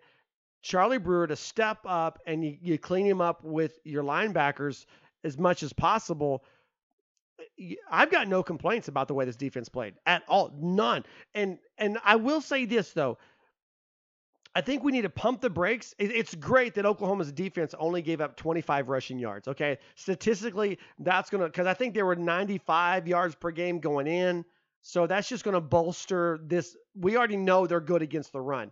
Charlie Brewer to step up, and you, you clean him up with your linebackers as much as possible. I've got no complaints about the way this defense played at all, none. And and I will say this though, I think we need to pump the brakes. It's great that Oklahoma's defense only gave up 25 rushing yards. Okay, statistically, that's gonna because I think they were 95 yards per game going in, so that's just gonna bolster this. We already know they're good against the run.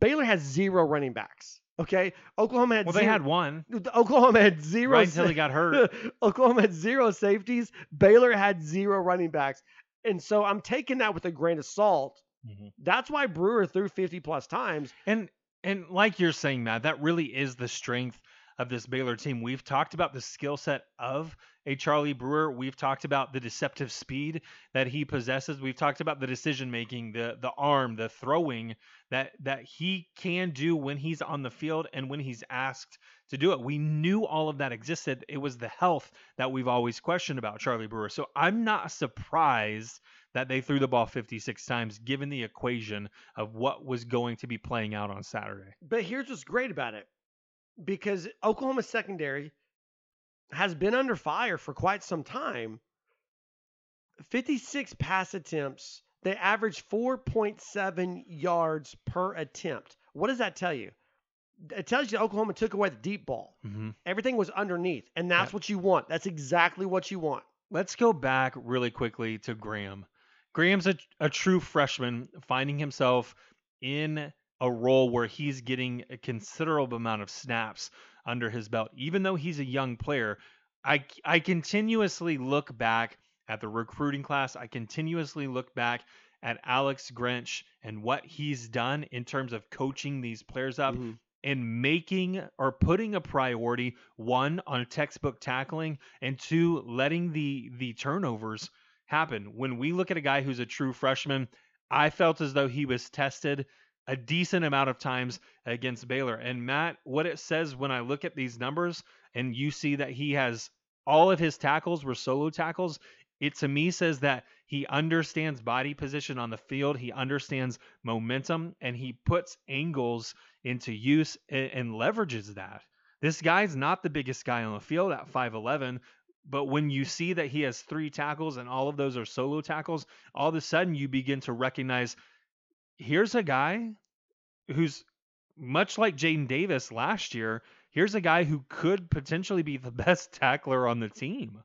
Baylor has zero running backs. Okay, Oklahoma had well, they zero, had one Oklahoma had zero right until he got hurt. Oklahoma had zero safeties. Baylor had zero running backs. And so I'm taking that with a grain of salt. Mhm. That's why Brewer threw 50 plus times. And and like you're saying, Matt, that really is the strength of this Baylor team. We've talked about the skill set of a Charlie Brewer. We've talked about the deceptive speed that he possesses. We've talked about the decision making, the the arm, the throwing that that he can do when he's on the field and when he's asked to do it. We knew all of that existed. It was the health that we've always questioned about Charlie Brewer. So I'm not surprised that they threw the ball 56 times given the equation of what was going to be playing out on Saturday. But here's what's great about it because Oklahoma secondary has been under fire for quite some time. 56 pass attempts, they average 4.7 yards per attempt. What does that tell you? It tells you Oklahoma took away the deep ball. Mm-hmm. Everything was underneath, and that's Yeah. what you want. That's exactly what you want. Let's go back really quickly to Graham. Graham's a, a true freshman finding himself in a role where he's getting a considerable amount of snaps under his belt. Even though he's a young player, I, I continuously look back at the recruiting class. I continuously look back at Alex Grinch and what he's done in terms of coaching these players up Mhm. and making or putting a priority one on textbook tackling and two letting the the turnovers happen when we look at a guy who's a true freshman i felt as though he was tested a decent amount of times against baylor and matt what it says when i look at these numbers and you see that he has all of his tackles were solo tackles it to me says that he understands body position on the field he understands momentum and he puts angles into use and, and leverages that. This guy's not the biggest guy on the field at 5'11, but when you see that he has three tackles and all of those are solo tackles, all of a sudden you begin to recognize here's a guy who's much like Jaden Davis last year. Here's a guy who could potentially be the best tackler on the team.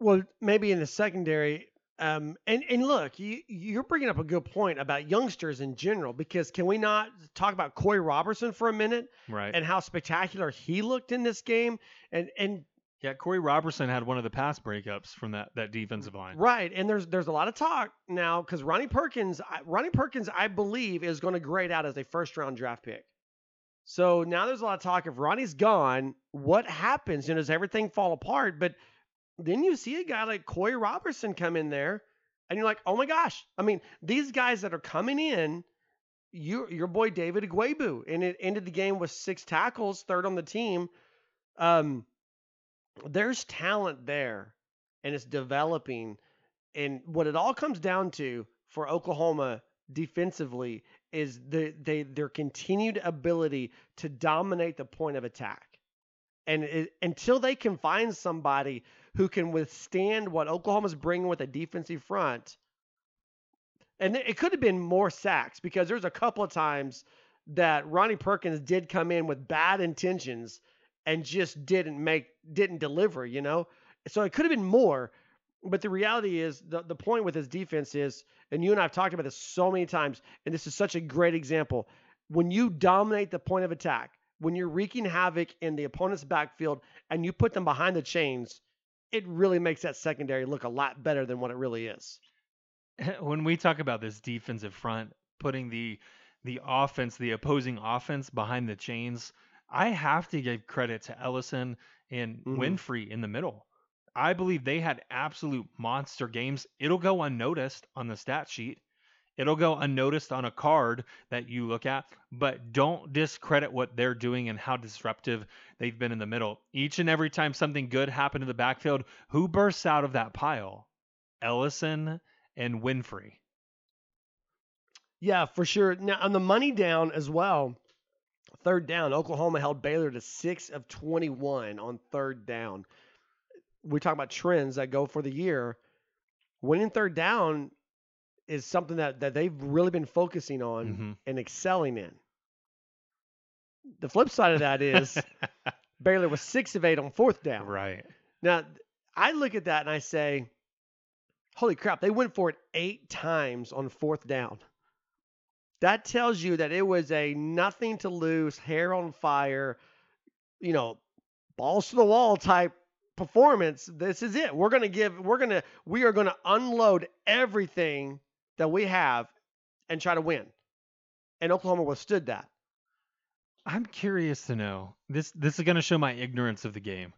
Well, maybe in the secondary. Um, and and look, you you're bringing up a good point about youngsters in general because can we not talk about Kori Roberson for a minute Right. and how spectacular he looked in this game? And and Yeah, Kori Roberson had one of the pass breakups from that that defensive line. Right, and there's there's a lot of talk now because Ronnie Perkins, Ronnie Perkins, I believe is going to grade out as a first round draft pick. So now there's a lot of talk. If Ronnie's gone, what happens? You know, does everything fall apart? But then you see a guy like Kori Roberson come in there, and you're like, oh my gosh! I mean, these guys that are coming in, you your boy David Ugwoegbu, and it ended the game with six tackles, third on the team. Um, there's talent there and it's developing. And what it all comes down to for Oklahoma defensively is the they their continued ability to dominate the point of attack. And it, until they can find somebody who can withstand what Oklahoma's bringing with a defensive front, and it could have been more sacks because there's a couple of times that Ronnie Perkins did come in with bad intentions and just didn't make didn't deliver, you know? So it could have been more, but the reality is the, the point with his defense is, and you and I have talked about this so many times, and this is such a great example. When you dominate the point of attack, when you're wreaking havoc in the opponent's backfield and you put them behind the chains, it really makes that secondary look a lot better than what it really is. When we talk about this defensive front, putting the the offense, the opposing offense behind the chains, I have to give credit to Ellison and Mhm. Winfrey in the middle. I believe they had absolute monster games. It'll go unnoticed on the stat sheet. It'll go unnoticed on a card that you look at, but don't discredit what they're doing and how disruptive they've been in the middle. Each and every time something good happened in the backfield, who bursts out of that pile? Ellison and Winfrey. Yeah, for sure. Now on the money down as well. Third down, Oklahoma held Baylor to six of 21 on third down. We talk about trends that go for the year. Winning third down is something that, that they've really been focusing on Mhm. and excelling in. The flip side of that is Baylor was six of eight on fourth down. right. Now, I look at that and I say, holy crap, they went for it eight times on fourth down. That tells you that it was a nothing to lose, hair on fire, you know, balls to the wall type performance. This is it. We're going to give, we're going to, we are going to unload everything that we have and try to win. And Oklahoma withstood that. I'm curious to know. This this is going to show my ignorance of the game.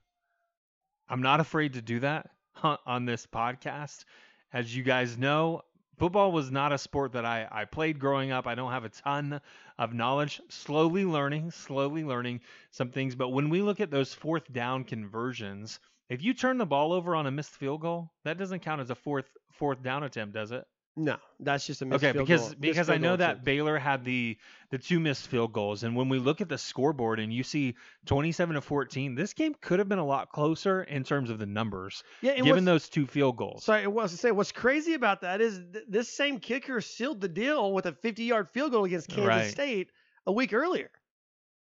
I'm not afraid to do that on- on this podcast. As you guys know, football was not a sport that I, I played growing up. I don't have a ton of knowledge. Slowly learning, slowly learning some things. But when we look at those fourth down conversions, if you turn the ball over on a missed field goal, that doesn't count as a fourth fourth down attempt, does it? No, that's just a missed Okay, field because goal- missed because I know that attempt. Baylor had the the two missed field goals, and when we look at the scoreboard and you see 27 to 14, this game could have been a lot closer in terms of the numbers, yeah, given those two field goals. Sorry, I was to say what's crazy about that is th- this same kicker sealed the deal with a 50-yard field goal against Kansas Right. State a week earlier,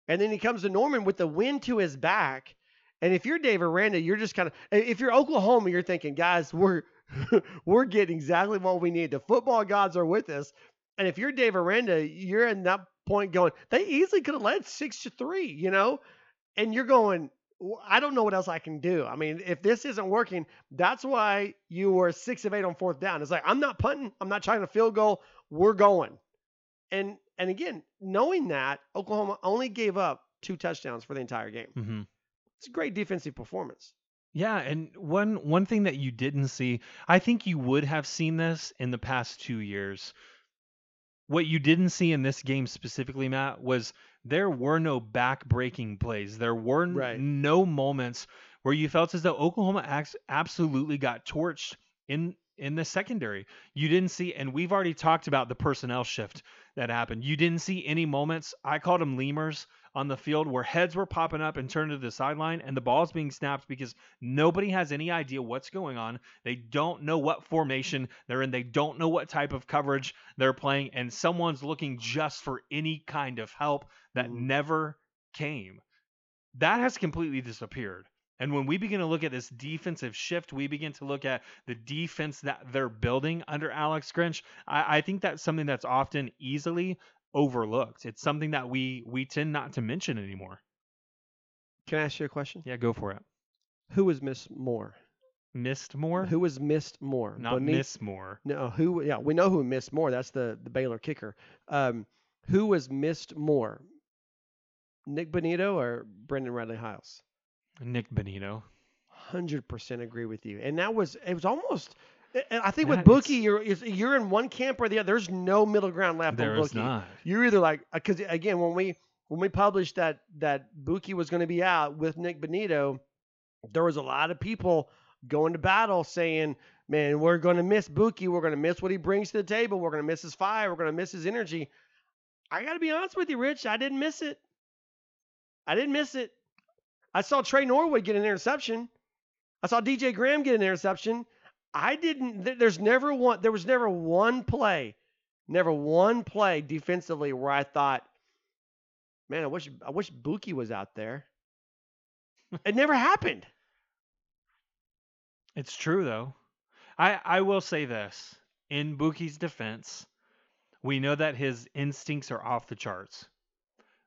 and then he comes to Norman with the wind to his back. And if you're Dave Aranda, you're just kind of if you're Oklahoma, you're thinking, guys, we're we're getting exactly what we need. The football gods are with us. And if you're Dave Aranda, you're in that point going, they easily could have led six to three, you know, and you're going, I don't know what else I can do. I mean, if this isn't working, that's why you were six of eight on fourth down. It's like I'm not punting. I'm not trying to field goal. We're going. And and again, knowing that Oklahoma only gave up two touchdowns for the entire game. hmm It's a great defensive performance. Yeah, and one one thing that you didn't see, I think you would have seen this in the past two years. What you didn't see in this game specifically, Matt, was there were no back-breaking plays. There were n- Right. no moments where you felt as though Oklahoma acts absolutely got torched in in the secondary. You didn't see, and we've already talked about the personnel shift that happened. You didn't see any moments. I called them lemurs on the field where heads were popping up and turned to the sideline, and the ball's being snapped because nobody has any idea what's going on. They don't know what formation they're in. They don't know what type of coverage they're playing, and someone's looking just for any kind of help that Mhm. never came. That has completely disappeared. And when we begin to look at this defensive shift, we begin to look at the defense that they're building under Alex Grinch. I, I think that's something that's often easily overlooked. It's something that we we tend not to mention anymore. Can I ask you a question? Yeah, go for it. Who was Miss Moore? Missed more? Who was missed more? Not Bonit- miss Moore. No, who? Yeah, we know who missed more. That's the the Baylor kicker. Um, who was missed more? Nik Bonitto or Brendan Radley Hiles? Nik Bonitto. Hundred percent agree with you. And that was it was almost. I- I think with Bookie, you're you're in one camp or the other. There's no middle ground left There on is Bookie. not. You're either like uh, because again when we when we published that that Buki was going to be out with Nik Bonitto, there was a lot of people going to battle saying, "Man, we're going to miss Buki. We're going to miss what he brings to the table. We're going to miss his fire. We're going to miss his energy." I got to be honest with you, Rich. I didn't miss it. I didn't miss it. I saw Trey Norwood get an interception. I saw DJ Graham get an interception. I didn't. th- There's never one. There was never one play, never one play defensively where I thought, man, I wish I wish Buki was out there. it never happened. It's true though. I I will say this in Buki's defense, we know that his instincts are off the charts.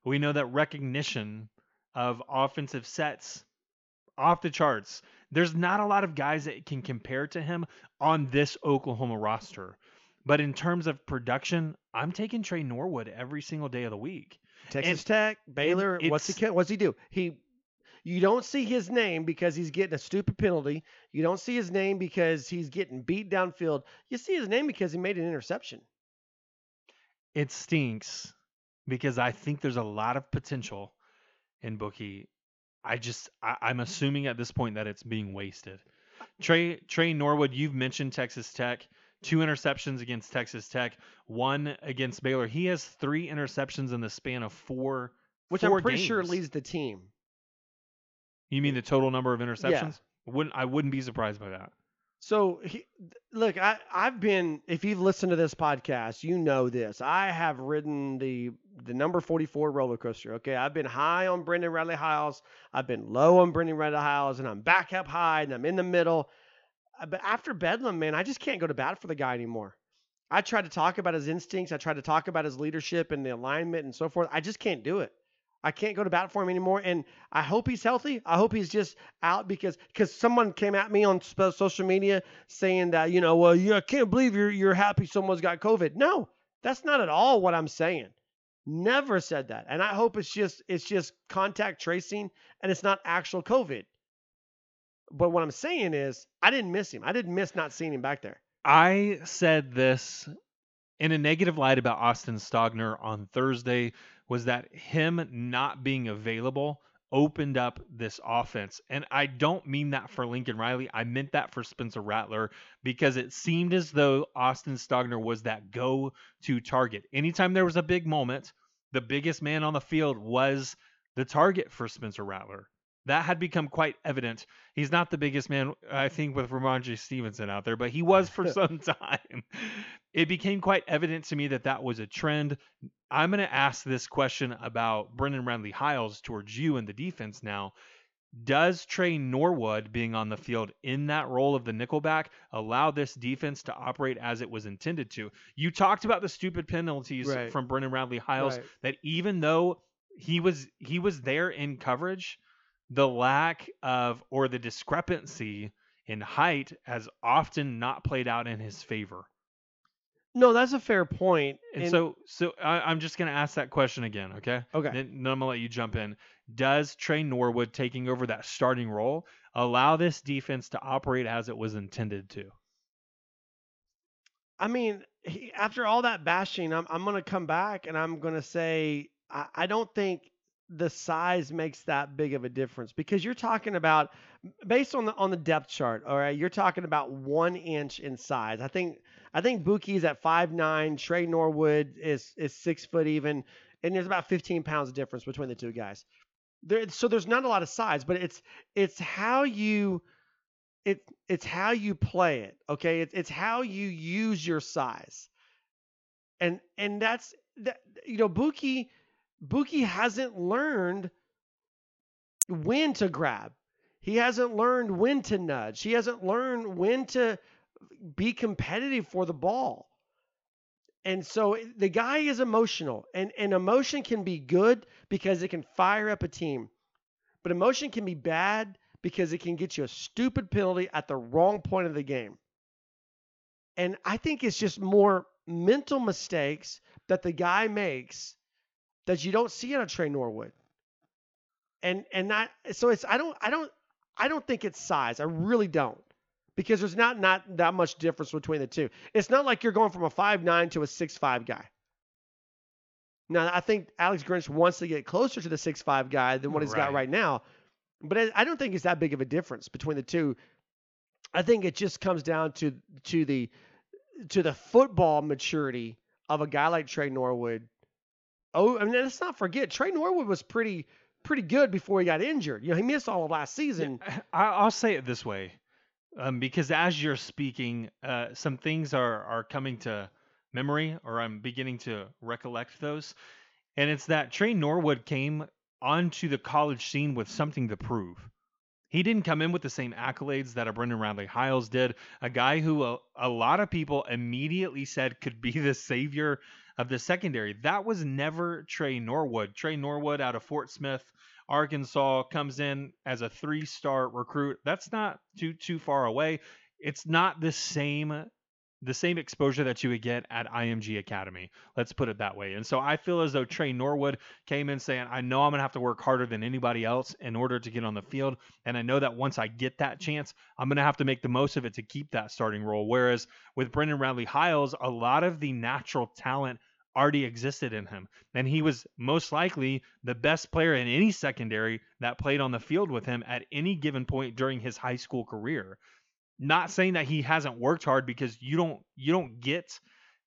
We know that recognition of offensive sets off the charts. There's not a lot of guys that can compare to him on this Oklahoma roster. But in terms of production, I'm taking Trey Norwood every single day of the week. Texas Tech, Baylor. What's he? What's he do? He. You don't see his name because he's getting a stupid penalty. You don't see his name because he's getting beat downfield. You see his name because he made an interception. It stinks because I think there's a lot of potential in Bookie. I just I, I'm mm-hmm. assuming at this point that it's being wasted. Uh, Trey Trey Norwood, you've mentioned Texas Tech, two interceptions against Texas Tech, one against Baylor. He has three interceptions in the span of four. Which four I'm pretty sure leads the team. You mean the total number of interceptions? Wouldn't I wouldn't be surprised by that. So he, look, I I've been if you've listened to this podcast, you know this. I have ridden the the number 44 roller coaster. Okay, I've been high on Brendan Radley Hiles. I've been low on Brendan Radley Hiles, and I'm back up high, and I'm in the middle. Uh, But after Bedlam, man, I just can't go to bat for the guy anymore. I tried to talk about his instincts. I tried to talk about his leadership and the alignment and so forth. I just can't do it. I can't go to bat for him anymore. And I hope he's healthy. I hope he's just out because because someone came at me on uh, social media saying that you know, well, you I can't believe you're you're happy someone's got COVID. No, that's not at all what I'm saying. Never said that. And I hope it's just it's just contact tracing and it's not actual COVID. But what I'm saying is I didn't miss him. I didn't miss not seeing him back there. I said this in a negative light about Austin Stogner on Thursday was that him not being available opened up this offense. And I don't mean that for Lincoln Riley. I meant that for Spencer Rattler because it seemed as though Austin Stogner was that go to target. Anytime there was a big moment, the biggest man on the field was the target for Spencer Rattler. That had become quite evident. He's not the biggest man, I think, with Rhamondre Stevenson out there, but he was for some time. It became quite evident to me that that was a trend. I'm going to ask this question about Brendan Radley Hiles towards you in the defense now. Does Trey Norwood being on the field in that role of the nickelback allow this defense to operate as it was intended to? You talked about the stupid penalties Right. from Brendan Radley Hiles Right. that even though he was he was there in coverage, the lack of or the discrepancy in height has often not played out in his favor. No, that's a fair point. And, so so I, I'm just gonna ask that question again, okay? okay. Then, then I'm gonna let you jump in. Does Trey Norwood taking over that starting role allow this defense to operate as it was intended to? I mean, he, after all that bashing, I'm I'm gonna come back and I'm gonna say I, I don't think the size makes that big of a difference because you're talking about based on the on the depth chart. All right, you're talking about one inch in size. I think I think Buki's at five nine. Trey Norwood is is six foot even, and there's about 15 pounds of difference between the two guys. There, so there's not a lot of size, but it's it's how you it it's how you play it okay it's, it's how you use your size and and that's that you know buki buki hasn't learned when to grab. He hasn't learned when to nudge. He hasn't learned when to be competitive for the ball. And so eh, the guy is emotional and and emotion can be good because it can fire up a team but emotion can be bad because it can get you a stupid penalty at the wrong point of the game. And I think it's just more mental mistakes that the guy makes that you don't see on a Trey Norwood. And and not so it's I don't I don't I don't think it's size. I really don't. Because there's not not that much difference between the two. It's not like you're going from a five nine to a six five guy. Now I think Alex Grinch wants to get closer to the six five guy than what he's got Right. right now. But I- I don't think it's that big of a difference between the two. I think it just comes down to to the to the football maturity of a guy like Trey Norwood. Oh, I mean, let's not forget Trey Norwood was pretty pretty good before he got injured. You know, he missed all of last season. I, I'll say it this way, um, because as you're speaking, uh, some things are are coming to memory, or I'm beginning to recollect those, and it's that Trey Norwood came onto the college scene with something to prove. He didn't come in with the same accolades that a Brendan Radley Hiles did, a guy who a, a lot of people immediately said could be the savior of the secondary. That was never Trey Norwood. Trey Norwood out of Fort Smith, Arkansas, comes in as a three-star recruit. That's not too too far away. It's not the same the same exposure that you would get at IMG Academy. Let's put it that way. And so I feel as though Trey Norwood came in saying, I know I'm going to have to work harder than anybody else in order to get on the field. And I know that once I get that chance, I'm going to have to make the most of it to keep that starting role. Whereas with Brendan Radley Hiles, a lot of the natural talent already existed in him. And he was most likely the best player in any secondary that played on the field with him at any given point during his high school career not saying that he hasn't worked hard because you don't you don't get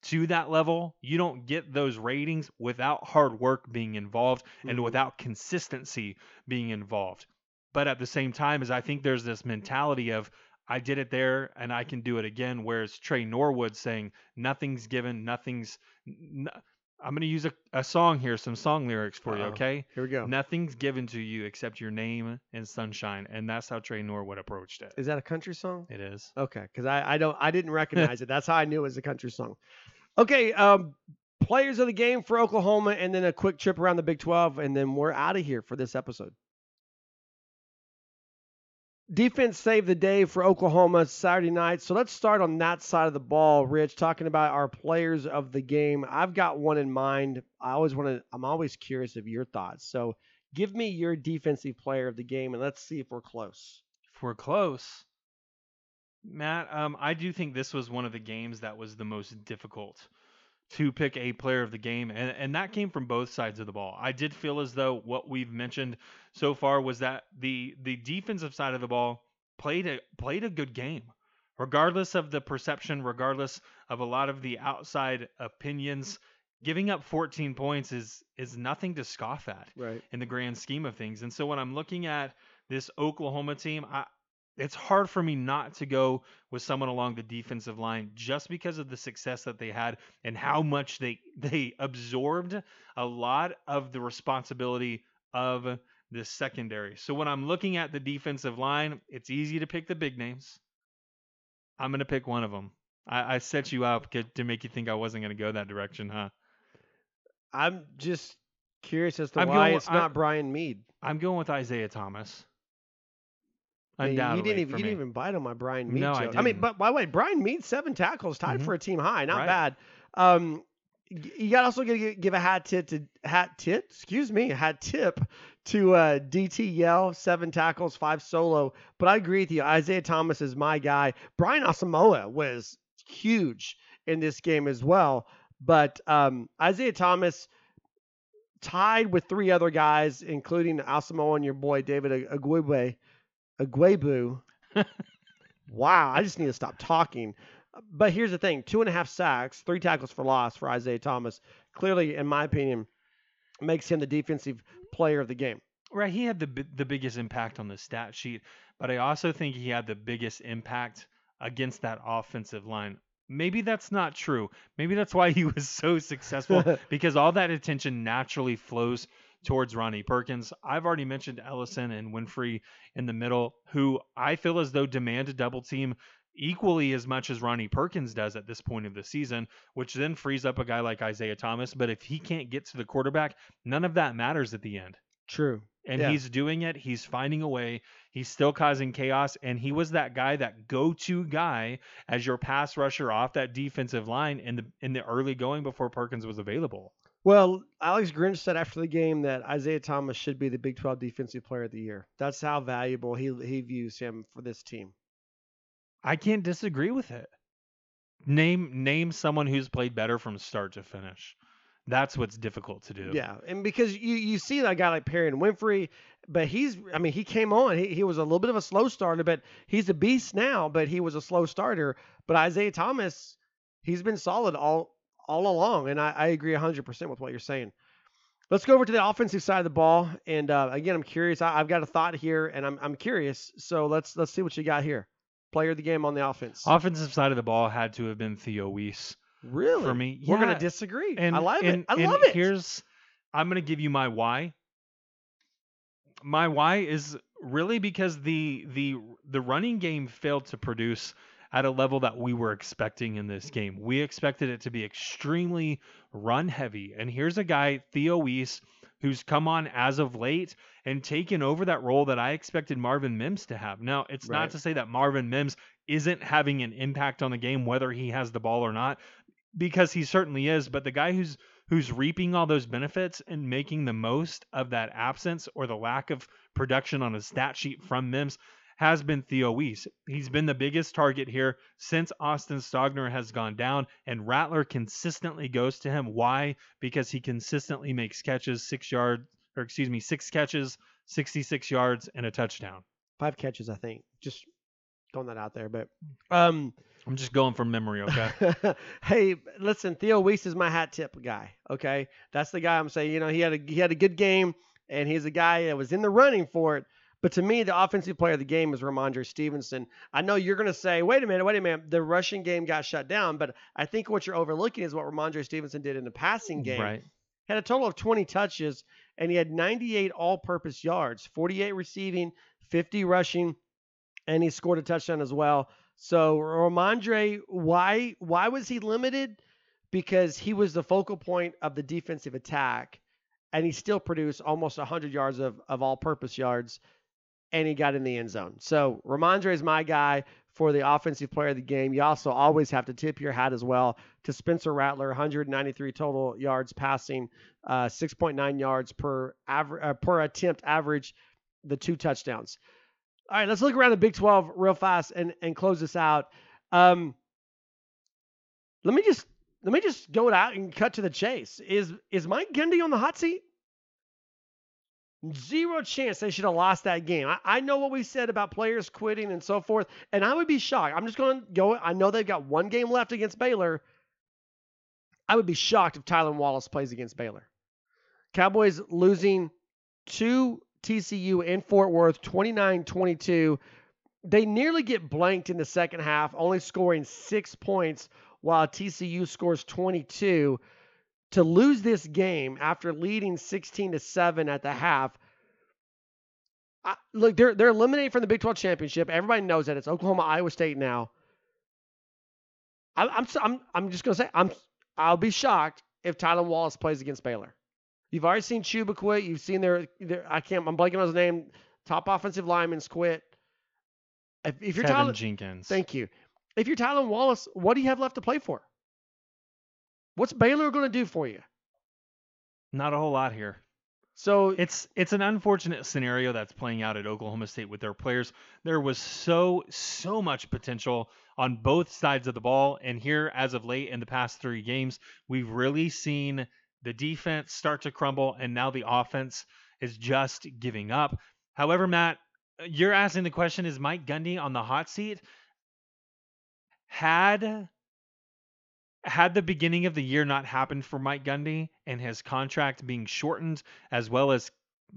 to that level you don't get those ratings without hard work being involved and Mhm. without consistency being involved but at the same time is i think there's this mentality of i did it there and i can do it again whereas trey norwood saying nothing's given nothing's n- i'm going to use a, a song here some song lyrics for you Uh-oh. okay Here we go. nothing's given to you except your name and sunshine and that's how trey norwood approached it Is that a country song? it is Okay, because I, I don't I didn't recognize it. That's how I knew it was a country song. Okay, um, players of the game for Oklahoma, and then a quick trip around the Big Twelve, and then we're out of here for this episode. Defense saved the day for Oklahoma Saturday night. So let's start on that side of the ball, Rich, talking about our players of the game. I've got one in mind. I always want to I'm always curious of your thoughts. So give me your defensive player of the game and let's see if we're close. if we're close matt um, i do think this was one of the games that was the most difficult to pick a player of the game and, and that came from both sides of the ball i did feel as though what we've mentioned so far was that the the defensive side of the ball played a played a good game regardless of the perception regardless of a lot of the outside opinions giving up 14 points is is nothing to scoff at Right. in the grand scheme of things. And so when I'm looking at this Oklahoma team, I, it's hard for me not to go with someone along the defensive line just because of the success that they had and how much they they absorbed a lot of the responsibility of the secondary. So when I'm looking at the defensive line, it's easy to pick the big names. I'm going to pick one of them. I, I set you up to make you think I wasn't going to go that direction, huh? I'm just curious as to I'm why going- it's I- not Brian Mead. I'm going with Isaiah Thomas. I mean, you didn't even you didn't even bite on my Brian Mead No, I joke. I, mean, didn't. but by the way, Brian Mead seven tackles, tied Mhm. for a team high, not Right. bad. Um, you got also to give a hat tip to hat tip, excuse me, hat tip to uh, DT Yell, seven tackles, five solo. But I agree with you. Isaiah Thomas is my guy. Brian Asamoah was huge in this game as well. But um, Isaiah Thomas tied with three other guys, including Asamoah and your boy David Agwebe, Ugwoegbu. wow, I just need to stop talking. But here's the thing: two and a half sacks, three tackles for loss for Isaiah Thomas. Clearly, in my opinion, makes him the defensive player of the game. Right, he had the the biggest impact on the stat sheet, but I also think he had the biggest impact against that offensive line. Maybe that's not true. Maybe that's why he was so successful because all that attention naturally flows towards Ronnie Perkins. I've already mentioned Ellison and Winfrey in the middle, who I feel as though demand a double team equally as much as Ronnie Perkins does at this point of the season, which then frees up a guy like Isaiah Thomas. But if he can't get to the quarterback, none of that matters at the end. True. And Yeah. he's doing it. He's finding a way. He's still causing chaos. And he was that guy, that go-to guy as your pass rusher off that defensive line in the in the early going before Perkins was available. Well, Alex Grinch said after the game that Isaiah Thomas should be the Big 12 Defensive Player of the Year. That's how valuable he he views him for this team. I can't disagree with it. Name name someone who's played better from start to finish. That's what's difficult to do. Yeah, and because you you see that guy like Perry and Winfrey, but he's I mean he came on he he was a little bit of a slow starter, but he's a beast now. But he was a slow starter. But Isaiah Thomas, he's been solid all all along, and I, I agree 100 percent with what you're saying. Let's go over to the offensive side of the ball, and uh, again I'm curious. I, I've got a thought here, and I'm I'm curious. So let's let's see what you got here. Player of the game on the offense. Offensive side of the ball had to have been Theo Wease. really? for me, we're gonna disagree. And I love and- it. I love it. Here's I'm gonna give you my why. My why is really because the the the running game failed to produce at a level that we were expecting in this game. We expected it to be extremely run heavy. And here's a guy, Theo Wease, who's come on as of late and taken over that role that I expected Marvin Mims to have. Now, it's Right. not to say that Marvin Mims isn't having an impact on the game, whether he has the ball or not, because he certainly is. But the guy who's who's reaping all those benefits and making the most of that absence or the lack of production on a stat sheet from Mims has been Theo Wease. He's been the biggest target here since Austin Stogner has gone down, and Rattler consistently goes to him. Why? Because he consistently makes catches, six yards, or excuse me, six catches, 66 yards, and a touchdown. Five catches, I think. Just throwing that out there, but um. I'm just going from memory, okay? hey, listen, Theo Wease is my hat tip guy. Okay, that's the guy I'm saying. You know, he had a he had a good game, and he's a guy that was in the running for it. But to me, the offensive player of the game is Rhamondre Stevenson. I know you're going to say, wait a minute, wait a minute, the rushing game got shut down, but I think what you're overlooking is what Rhamondre Stevenson did in the passing game. Right. Had a total of 20 touches, and he had 98 all-purpose yards, 48 receiving, 50 rushing, and he scored a touchdown as well. So Rhamondre, why why was he limited? Because he was the focal point of the defensive attack, and he still produced almost 100 yards of, of all-purpose yards, and he got in the end zone. So Rhamondre is my guy for the offensive player of the game. You also always have to tip your hat as well to Spencer Rattler, 193 total yards passing, uh, 6.9 yards per aver- uh, per attempt average, the two touchdowns. All right, let's look around the Big 12 real fast and, and close this out. Um, let me just let me just go out and cut to the chase. Is is Mike Gundy on the hot seat? Zero chance they should have lost that game. I, I know what we said about players quitting and so forth, and I would be shocked. I'm just going to go. I know they've got one game left against Baylor. I would be shocked if Tylan Wallace plays against Baylor. Cowboys losing to TCU in Fort Worth 29 22. They nearly get blanked in the second half, only scoring six points while TCU scores 22. To lose this game after leading 16 to 7 at the half. I, look, they're they're eliminated from the Big 12 championship. Everybody knows that it's Oklahoma, Iowa State now. I, I'm I'm I'm just gonna say I'm I'll be shocked if Tylan Wallace plays against Baylor. You've already seen Chuba quit. You've seen their, their I can't I'm blanking on his name. Top offensive linemen's quit. If, if you're Kevin Tyler, Jenkins. thank you. If you're Tylan Wallace, what do you have left to play for? What's Baylor going to do for you? Not a whole lot here. So It's it's an unfortunate scenario that's playing out at Oklahoma State with their players. There was so so much potential on both sides of the ball, and here as of late in the past three games, we've really seen the defense start to crumble, and now the offense is just giving up. However, Matt, you're asking the question: Is Mike Gundy on the hot seat? Had had the beginning of the year not happened for Mike Gundy and his contract being shortened, as well as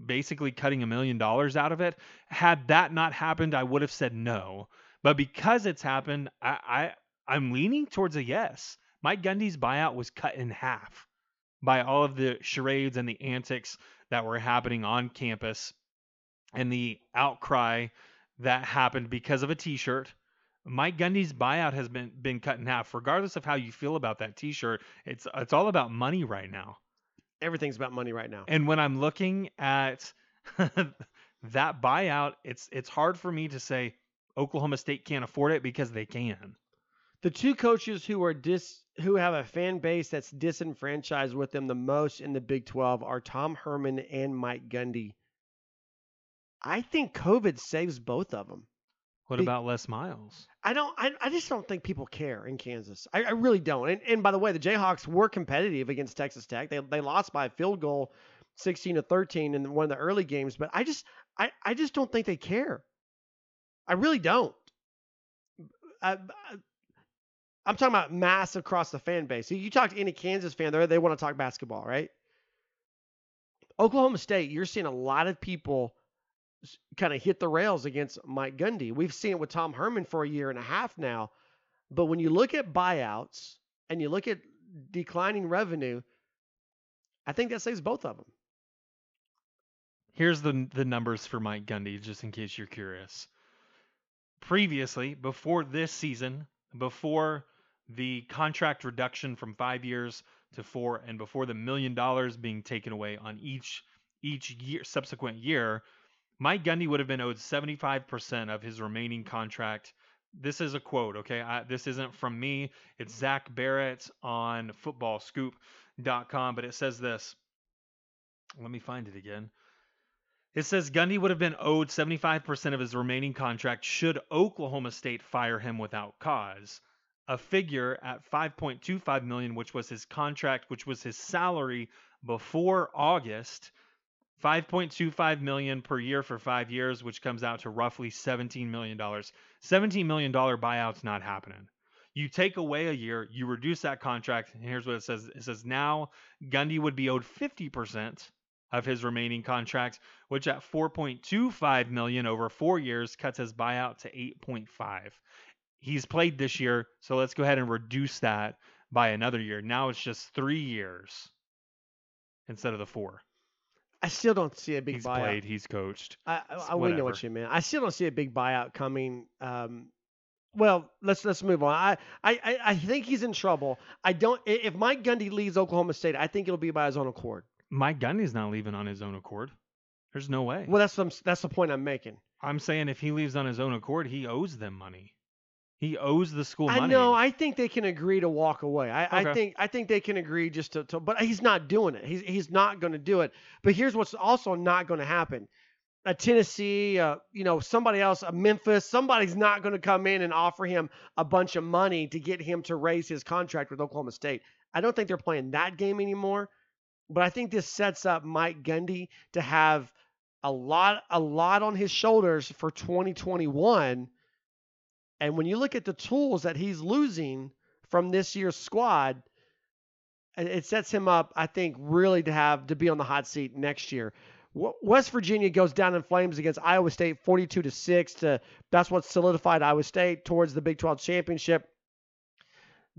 basically cutting a million dollars out of it, had that not happened, I would have said no. But because it's happened, I, I I'm leaning towards a yes. Mike Gundy's buyout was cut in half by all of the charades and the antics that were happening on campus and the outcry that happened because of a t-shirt Mike Gundy's buyout has been been cut in half. Regardless of how you feel about that T-shirt, it's it's all about money right now. everything's about money right now. And when I'm looking at that buyout, it's it's hard for me to say Oklahoma State can't afford it because they can. The two coaches who are dis who have a fan base that's disenfranchised with them the most in the Big 12 are Tom Herman and Mike Gundy. I think COVID saves both of them. What Be- about Les Miles? I don't. I, I just don't think people care in Kansas. I, I really don't. And, and by the way, the Jayhawks were competitive against Texas Tech. They they lost by a field goal, sixteen to thirteen in one of the early games. But I just I, I just don't think they care. I really don't. I, I, I'm talking about mass across the fan base. You talk to any Kansas fan, they they want to talk basketball, right? Oklahoma State, you're seeing a lot of people kind of hit the rails against Mike Gundy. We've seen it with Tom Herman for a year and a half now. But when you look at buyouts and you look at declining revenue, I think that saves both of them. Here's the the numbers for Mike Gundy, just in case you're curious. Previously, before this season, before the contract reduction from five years to four, and before the million dollars being taken away on each each year subsequent year, Mike Gundy would have been owed 75% of his remaining contract. This is a quote, okay? I, this isn't from me. It's Zach Barnett on footballscoop.com, but it says this. Let me find it again. It says Gundy would have been owed 75% of his remaining contract should Oklahoma State fire him without cause. A figure at 5.25 million, which was his contract, which was his salary before August, 5.25 million per year for 5 years, which comes out to roughly 17 million dollars. 17 million dollar buyout's not happening. You take away a year, you reduce that contract, and here's what it says. It says now Gundy would be owed 50% of his remaining contract, which at 4.25 million over 4 years cuts his buyout to 8.5. He's played this year, so let's go ahead and reduce that by another year. Now it's just 3 years instead of the 4. I still don't see a big He's buyout. played, he's coached. I, I, I we know what you mean. I still don't see a big buyout coming. Um, well, let's let's move on. I, I I- I think he's in trouble. I don't. If Mike Gundy leaves Oklahoma State, I think it'll be by his own accord. Mike Gundy's not leaving on his own accord. There's no way. Well, that's what I'm, that's the point I'm making. I'm saying if he leaves on his own accord, he owes them money. He owes the school money. I know. I think they can agree to walk away. I, I think I think they can agree just to, to. But he's not doing it. He's he's not going to do it. But here's what's also not going to happen. A Tennessee, uh, you know, somebody else, a Memphis, somebody's not going to come in and offer him a bunch of money to get him to raise his contract with Oklahoma State. I don't think they're playing that game anymore. But I think this sets up Mike Gundy to have a lot a lot on his shoulders for 2021 and when you look at the tools that he's losing from this year's squad, it sets him up, I think, really to have to be on the hot seat next year. West Virginia goes down in flames against Iowa State, 42 to six. To that's what solidified Iowa State towards the Big 12 championship.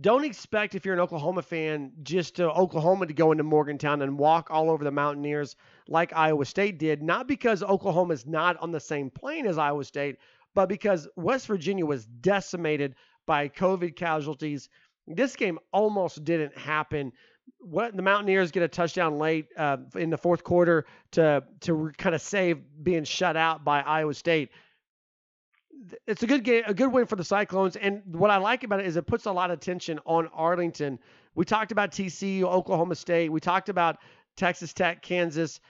Don't expect if you're an Oklahoma fan just to Oklahoma to go into Morgantown and walk all over the Mountaineers like Iowa State did. Not because Oklahoma is not on the same plane as Iowa State, but because West Virginia was decimated by COVID casualties. This game almost didn't happen. What the Mountaineers get a touchdown late uh, in the fourth quarter to to kind of save being shut out by Iowa State. It's a good game, a good win for the Cyclones. And what I like about it is it puts a lot of attention on Arlington. We talked about TCU, Oklahoma State. We talked about Texas Tech, Kansas.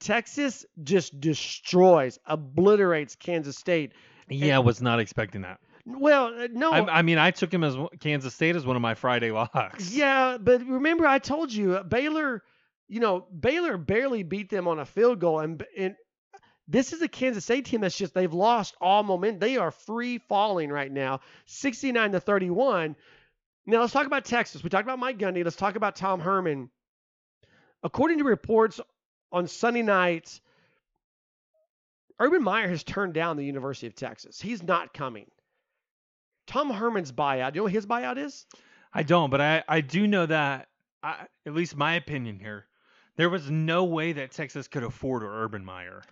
Texas just destroys, obliterates Kansas State. Yeah, I was not expecting that. Well, uh, no, I, I mean, I took him as Kansas State as one of my Friday locks. yeah, but remember I told you uh, Baylor, you know, Baylor barely beat them on a field goal, and and this is a Kansas State team that's just they've lost all momentum. They are free falling right now, 69 to 31. Now let's talk about Texas. We talked about Mike Gundy. Let's talk about Tom Herman. According to reports on Sunday night, Urban Meyer has turned down the University of Texas. He's not coming. Tom Herman's buyout. Do you know what his buyout is? I don't, but I, I do know that, I, at least my opinion here, there was no way that Texas could afford Urban Meyer.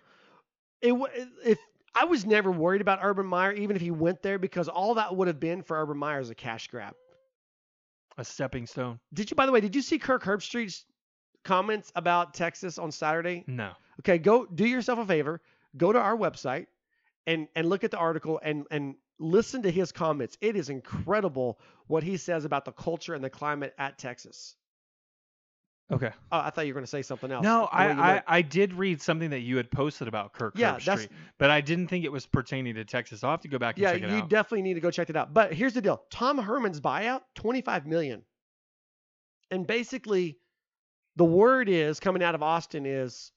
It if I was never worried about Urban Meyer, even if he went there, because all that would have been for Urban Meyer is a cash grab. A stepping stone? Did you, by the way, did you see Kirk Herbstreit's comments about Texas on Saturday? No. Okay, go do yourself a favor. Go to our website and and look at the article and and listen to his comments. It is incredible what he says about the culture and the climate at Texas. Okay. Oh, I thought you were going to say something else. No, I, I. I did read something that you had posted about Kirk Yeah, Herbstreit, but I didn't think it was pertaining to Texas. I'll have to go back and yeah, check it you definitely need to go check it out. But here's the deal: Tom Herman's buyout, 25 million, and basically, the word is coming out of Austin is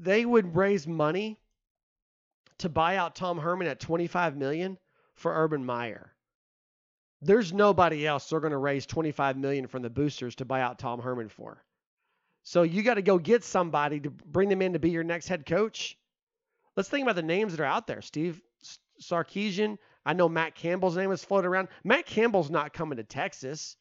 they would raise money to buy out Tom Herman at 25 million for Urban Meyer. There's nobody else they're going to raise 25 million from the boosters to buy out Tom Herman for. So you got to go get somebody to bring them in to be your next head coach. Let's think about the names that are out there. Steve Sarkisian. I know Matt Campbell's name was floated around. Matt Campbell's not coming to Texas.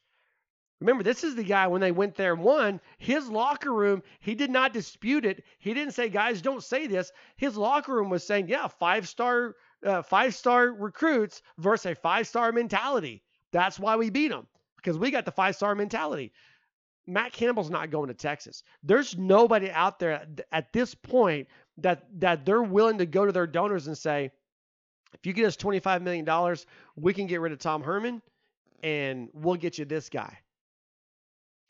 Remember, this is the guy when they went there and won, his locker room, he did not dispute it. He didn't say, guys, don't say this. His locker room was saying, yeah, five star, uh, five star recruits versus a five star mentality. That's why we beat them because we got the five star mentality. Matt Campbell's not going to Texas. There's nobody out there at, at this point that that they're willing to go to their donors and say, if you get us $25 million, we can get rid of Tom Herman and we'll get you this guy.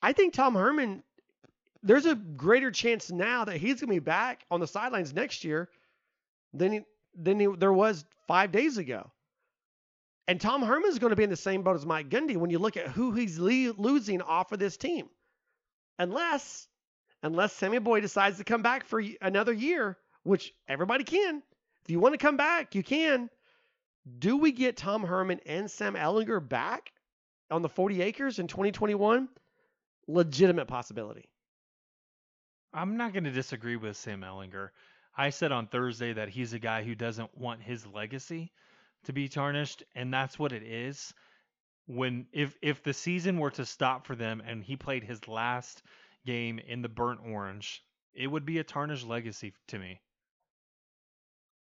I think Tom Herman, there's a greater chance now that he's going to be back on the sidelines next year than, he, than he, there was five days ago. And Tom Herman's going to be in the same boat as Mike Gundy when you look at who he's le- losing off of this team. Unless, unless Sammy Boy decides to come back for another year, which everybody can. If you want to come back, you can. Do we get Tom Herman and Sam Ehlinger back on the 40 acres in 2021? Legitimate possibility. I'm not going to disagree with Sam Ehlinger. I said on Thursday that he's a guy who doesn't want his legacy to be tarnished, and that's what it is. When if if the season were to stop for them and he played his last game in the burnt orange, it would be a tarnished legacy to me.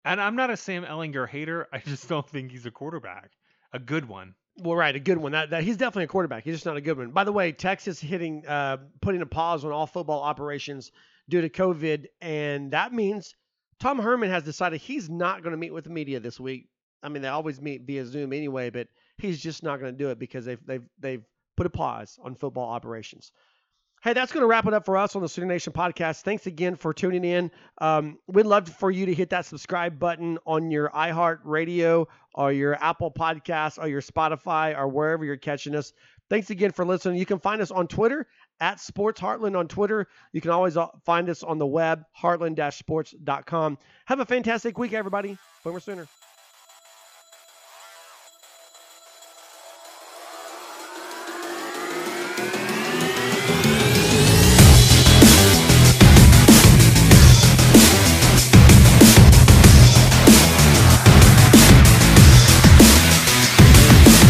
And I'm not a Sam Ehlinger hater. I just don't think he's a quarterback, a good one. Well, right, a good one. That, that he's definitely a quarterback. He's just not a good one. By the way, Texas hitting, uh, putting a pause on all football operations due to COVID, and that means Tom Herman has decided he's not going to meet with the media this week. I mean, they always meet via Zoom anyway, but he's just not going to do it because they've they've they've put a pause on football operations. Hey, that's going to wrap it up for us on the Sooner Nation podcast. Thanks again for tuning in. Um, we'd love for you to hit that subscribe button on your iHeart Radio or your Apple Podcasts or your Spotify or wherever you're catching us. Thanks again for listening. You can find us on Twitter at Sports Heartland on Twitter. You can always uh, find us on the web, heartland-sports.com. Have a fantastic week, everybody. Boomer Sooner.